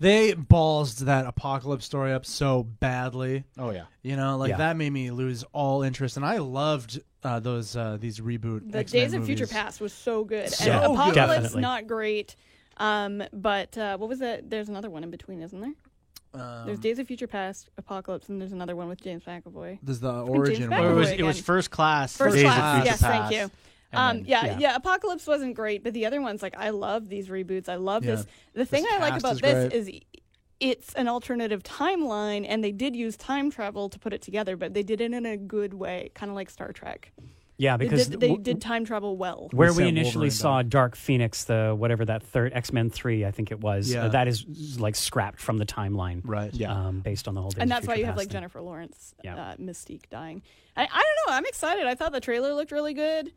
They ballsed that apocalypse story up so badly. Oh yeah. You know, like Yeah. that made me lose all interest, and I loved uh, those uh, these reboot. The X-Men Days of Future movies. Past was so good. So and good. Apocalypse Definitely. not great. Um, but uh, what was that? There's another one in between, isn't there? Um, There's Days of Future Past, Apocalypse, and there's another one with James McAvoy. There's the origin McAvoy Or it one. was it was first class. First Days of class, Future yes, thank Past, you. And Um, then- yeah, yeah. yeah, Apocalypse wasn't great, but the other ones, like I love these reboots. I love Yeah. this. The thing I like about is this great. is it's an alternative timeline, and they did use time travel to put it together, but they did it in a good way, kind of like Star Trek. Yeah, They because did, they did time travel well. where They we initially Wolverine saw back. Dark Phoenix, the whatever that third X Men three, I think it was. Yeah. uh, that is like scrapped from the timeline, Right. Yeah. Um, based on the whole. Days and that's why you have like thing. Jennifer Lawrence, Yeah. uh, Mystique dying. I, I don't know. I'm excited. I thought the trailer looked really good.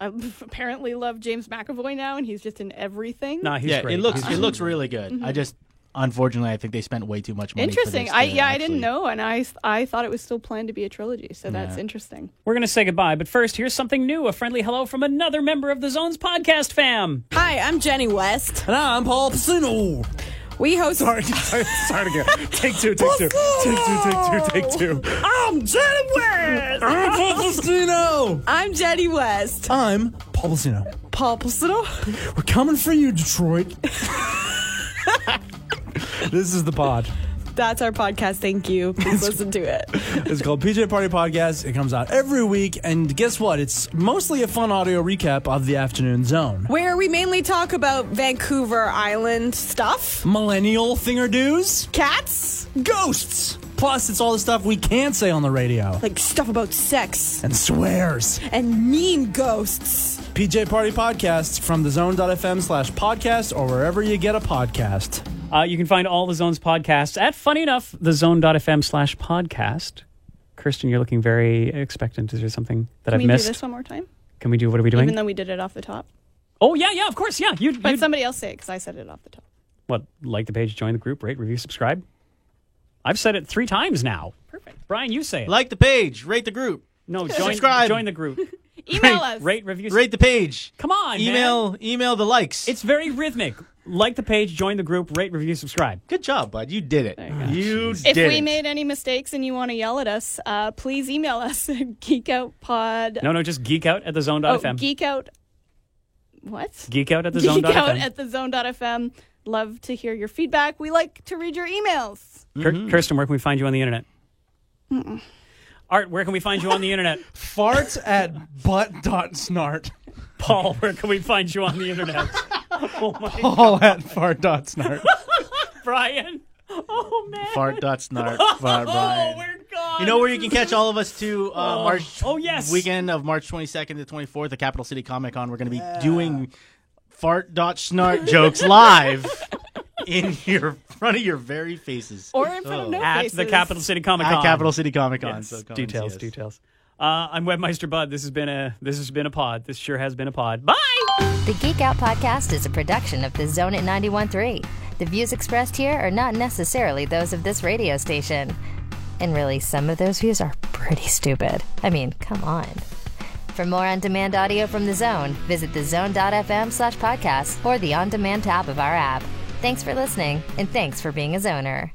I apparently love James McAvoy now, and he's just in everything. No, he's yeah, great. it looks He's it looks really good. Mm-hmm. I just unfortunately, I think they spent way too much money. for Interesting. this I to yeah, I didn't know, and I I thought it was still planned to be a trilogy. So that's Yeah. interesting. We're going to say goodbye, but first, here's something new a friendly hello from another member of the Zones podcast fam. Hi, I'm Jenny West. And I'm Paul Pacino. We host. Sorry, sorry, again. Take two, take two, take two, take two, take two. I'm Jenny West. I'm Paul Pacino. I'm Jenny West. I'm Paul Pacino. Paul Pacino. We're coming for you, Detroit. this is the pod. That's our podcast. Thank you. Please listen to it. It's called PJ Party Podcast. It comes out every week, and guess what? It's mostly a fun audio recap of the afternoon zone. Where we mainly talk about Vancouver Island stuff, Millennial thinger-doos, cats, ghosts. Plus, it's all the stuff we can't say on the radio. like stuff about sex, And swears. and mean ghosts. PJ Party Podcast from the zone.fm slash podcast or wherever you get a podcast. Uh, you can find all the Zones podcasts at, funny enough, thezone.fm slash podcast. Kirsten, you're looking very expectant. Is there something that Can I've missed? Can we missed? do this one more time? Can we do, what are we doing? Even though we did it off the top. oh, yeah, yeah, of course, yeah. You, But you somebody else say it because I said it off the top. what, like the page, join the group, rate, review, subscribe? I've said it three times now. Perfect. Bryan, you say it. Like the page, rate the group, no, join, subscribe. join the group. Email rate, us. Rate, review, rate the page, Come on, man. email, email the likes. It's very rhythmic. Like the page, join the group, rate, review, subscribe. good job, bud. You did it. There you go. You If we it. made any mistakes and you want to yell at us, uh, please email us at geekoutpod. No, no, just geek out at the oh, zone.fm. geek out. What? geek out at the Geek zone.fm. out at the zone.fm. Love to hear your feedback. We like to read your emails. Kir- Kirsten, where can we find you on the internet? Art, where can we find you on the internet? Farts at butt.snart. Pol, where can we find you on the internet? oh my All at fart.snart. Bryan. Oh man. Fart dot snart. Fart Oh, Bryan. we're gone. You know where you can catch all of us too? uh, Oh. March Oh, yes. weekend of March 22nd to 24th, the Capital City Comic Con. We're going to be doing fart dot snart jokes live in your front of your very faces Or in front of no at faces. the Capital City Comic Con. at Capital City Comic Con. Yes. So come and details, see us. details. Uh, I'm Webmeister Bud. This has been a this has been a pod. This sure has been a pod. Bye. The Geek Out Podcast is a production of the Zone at 91.3. The views expressed here are not necessarily those of this radio station. And really, some of those views are pretty stupid. I mean, come on. For more on demand audio from The Zone, visit thezone.fm slash podcast or the on demand tab of our app. Thanks for listening, and thanks for being a zoner.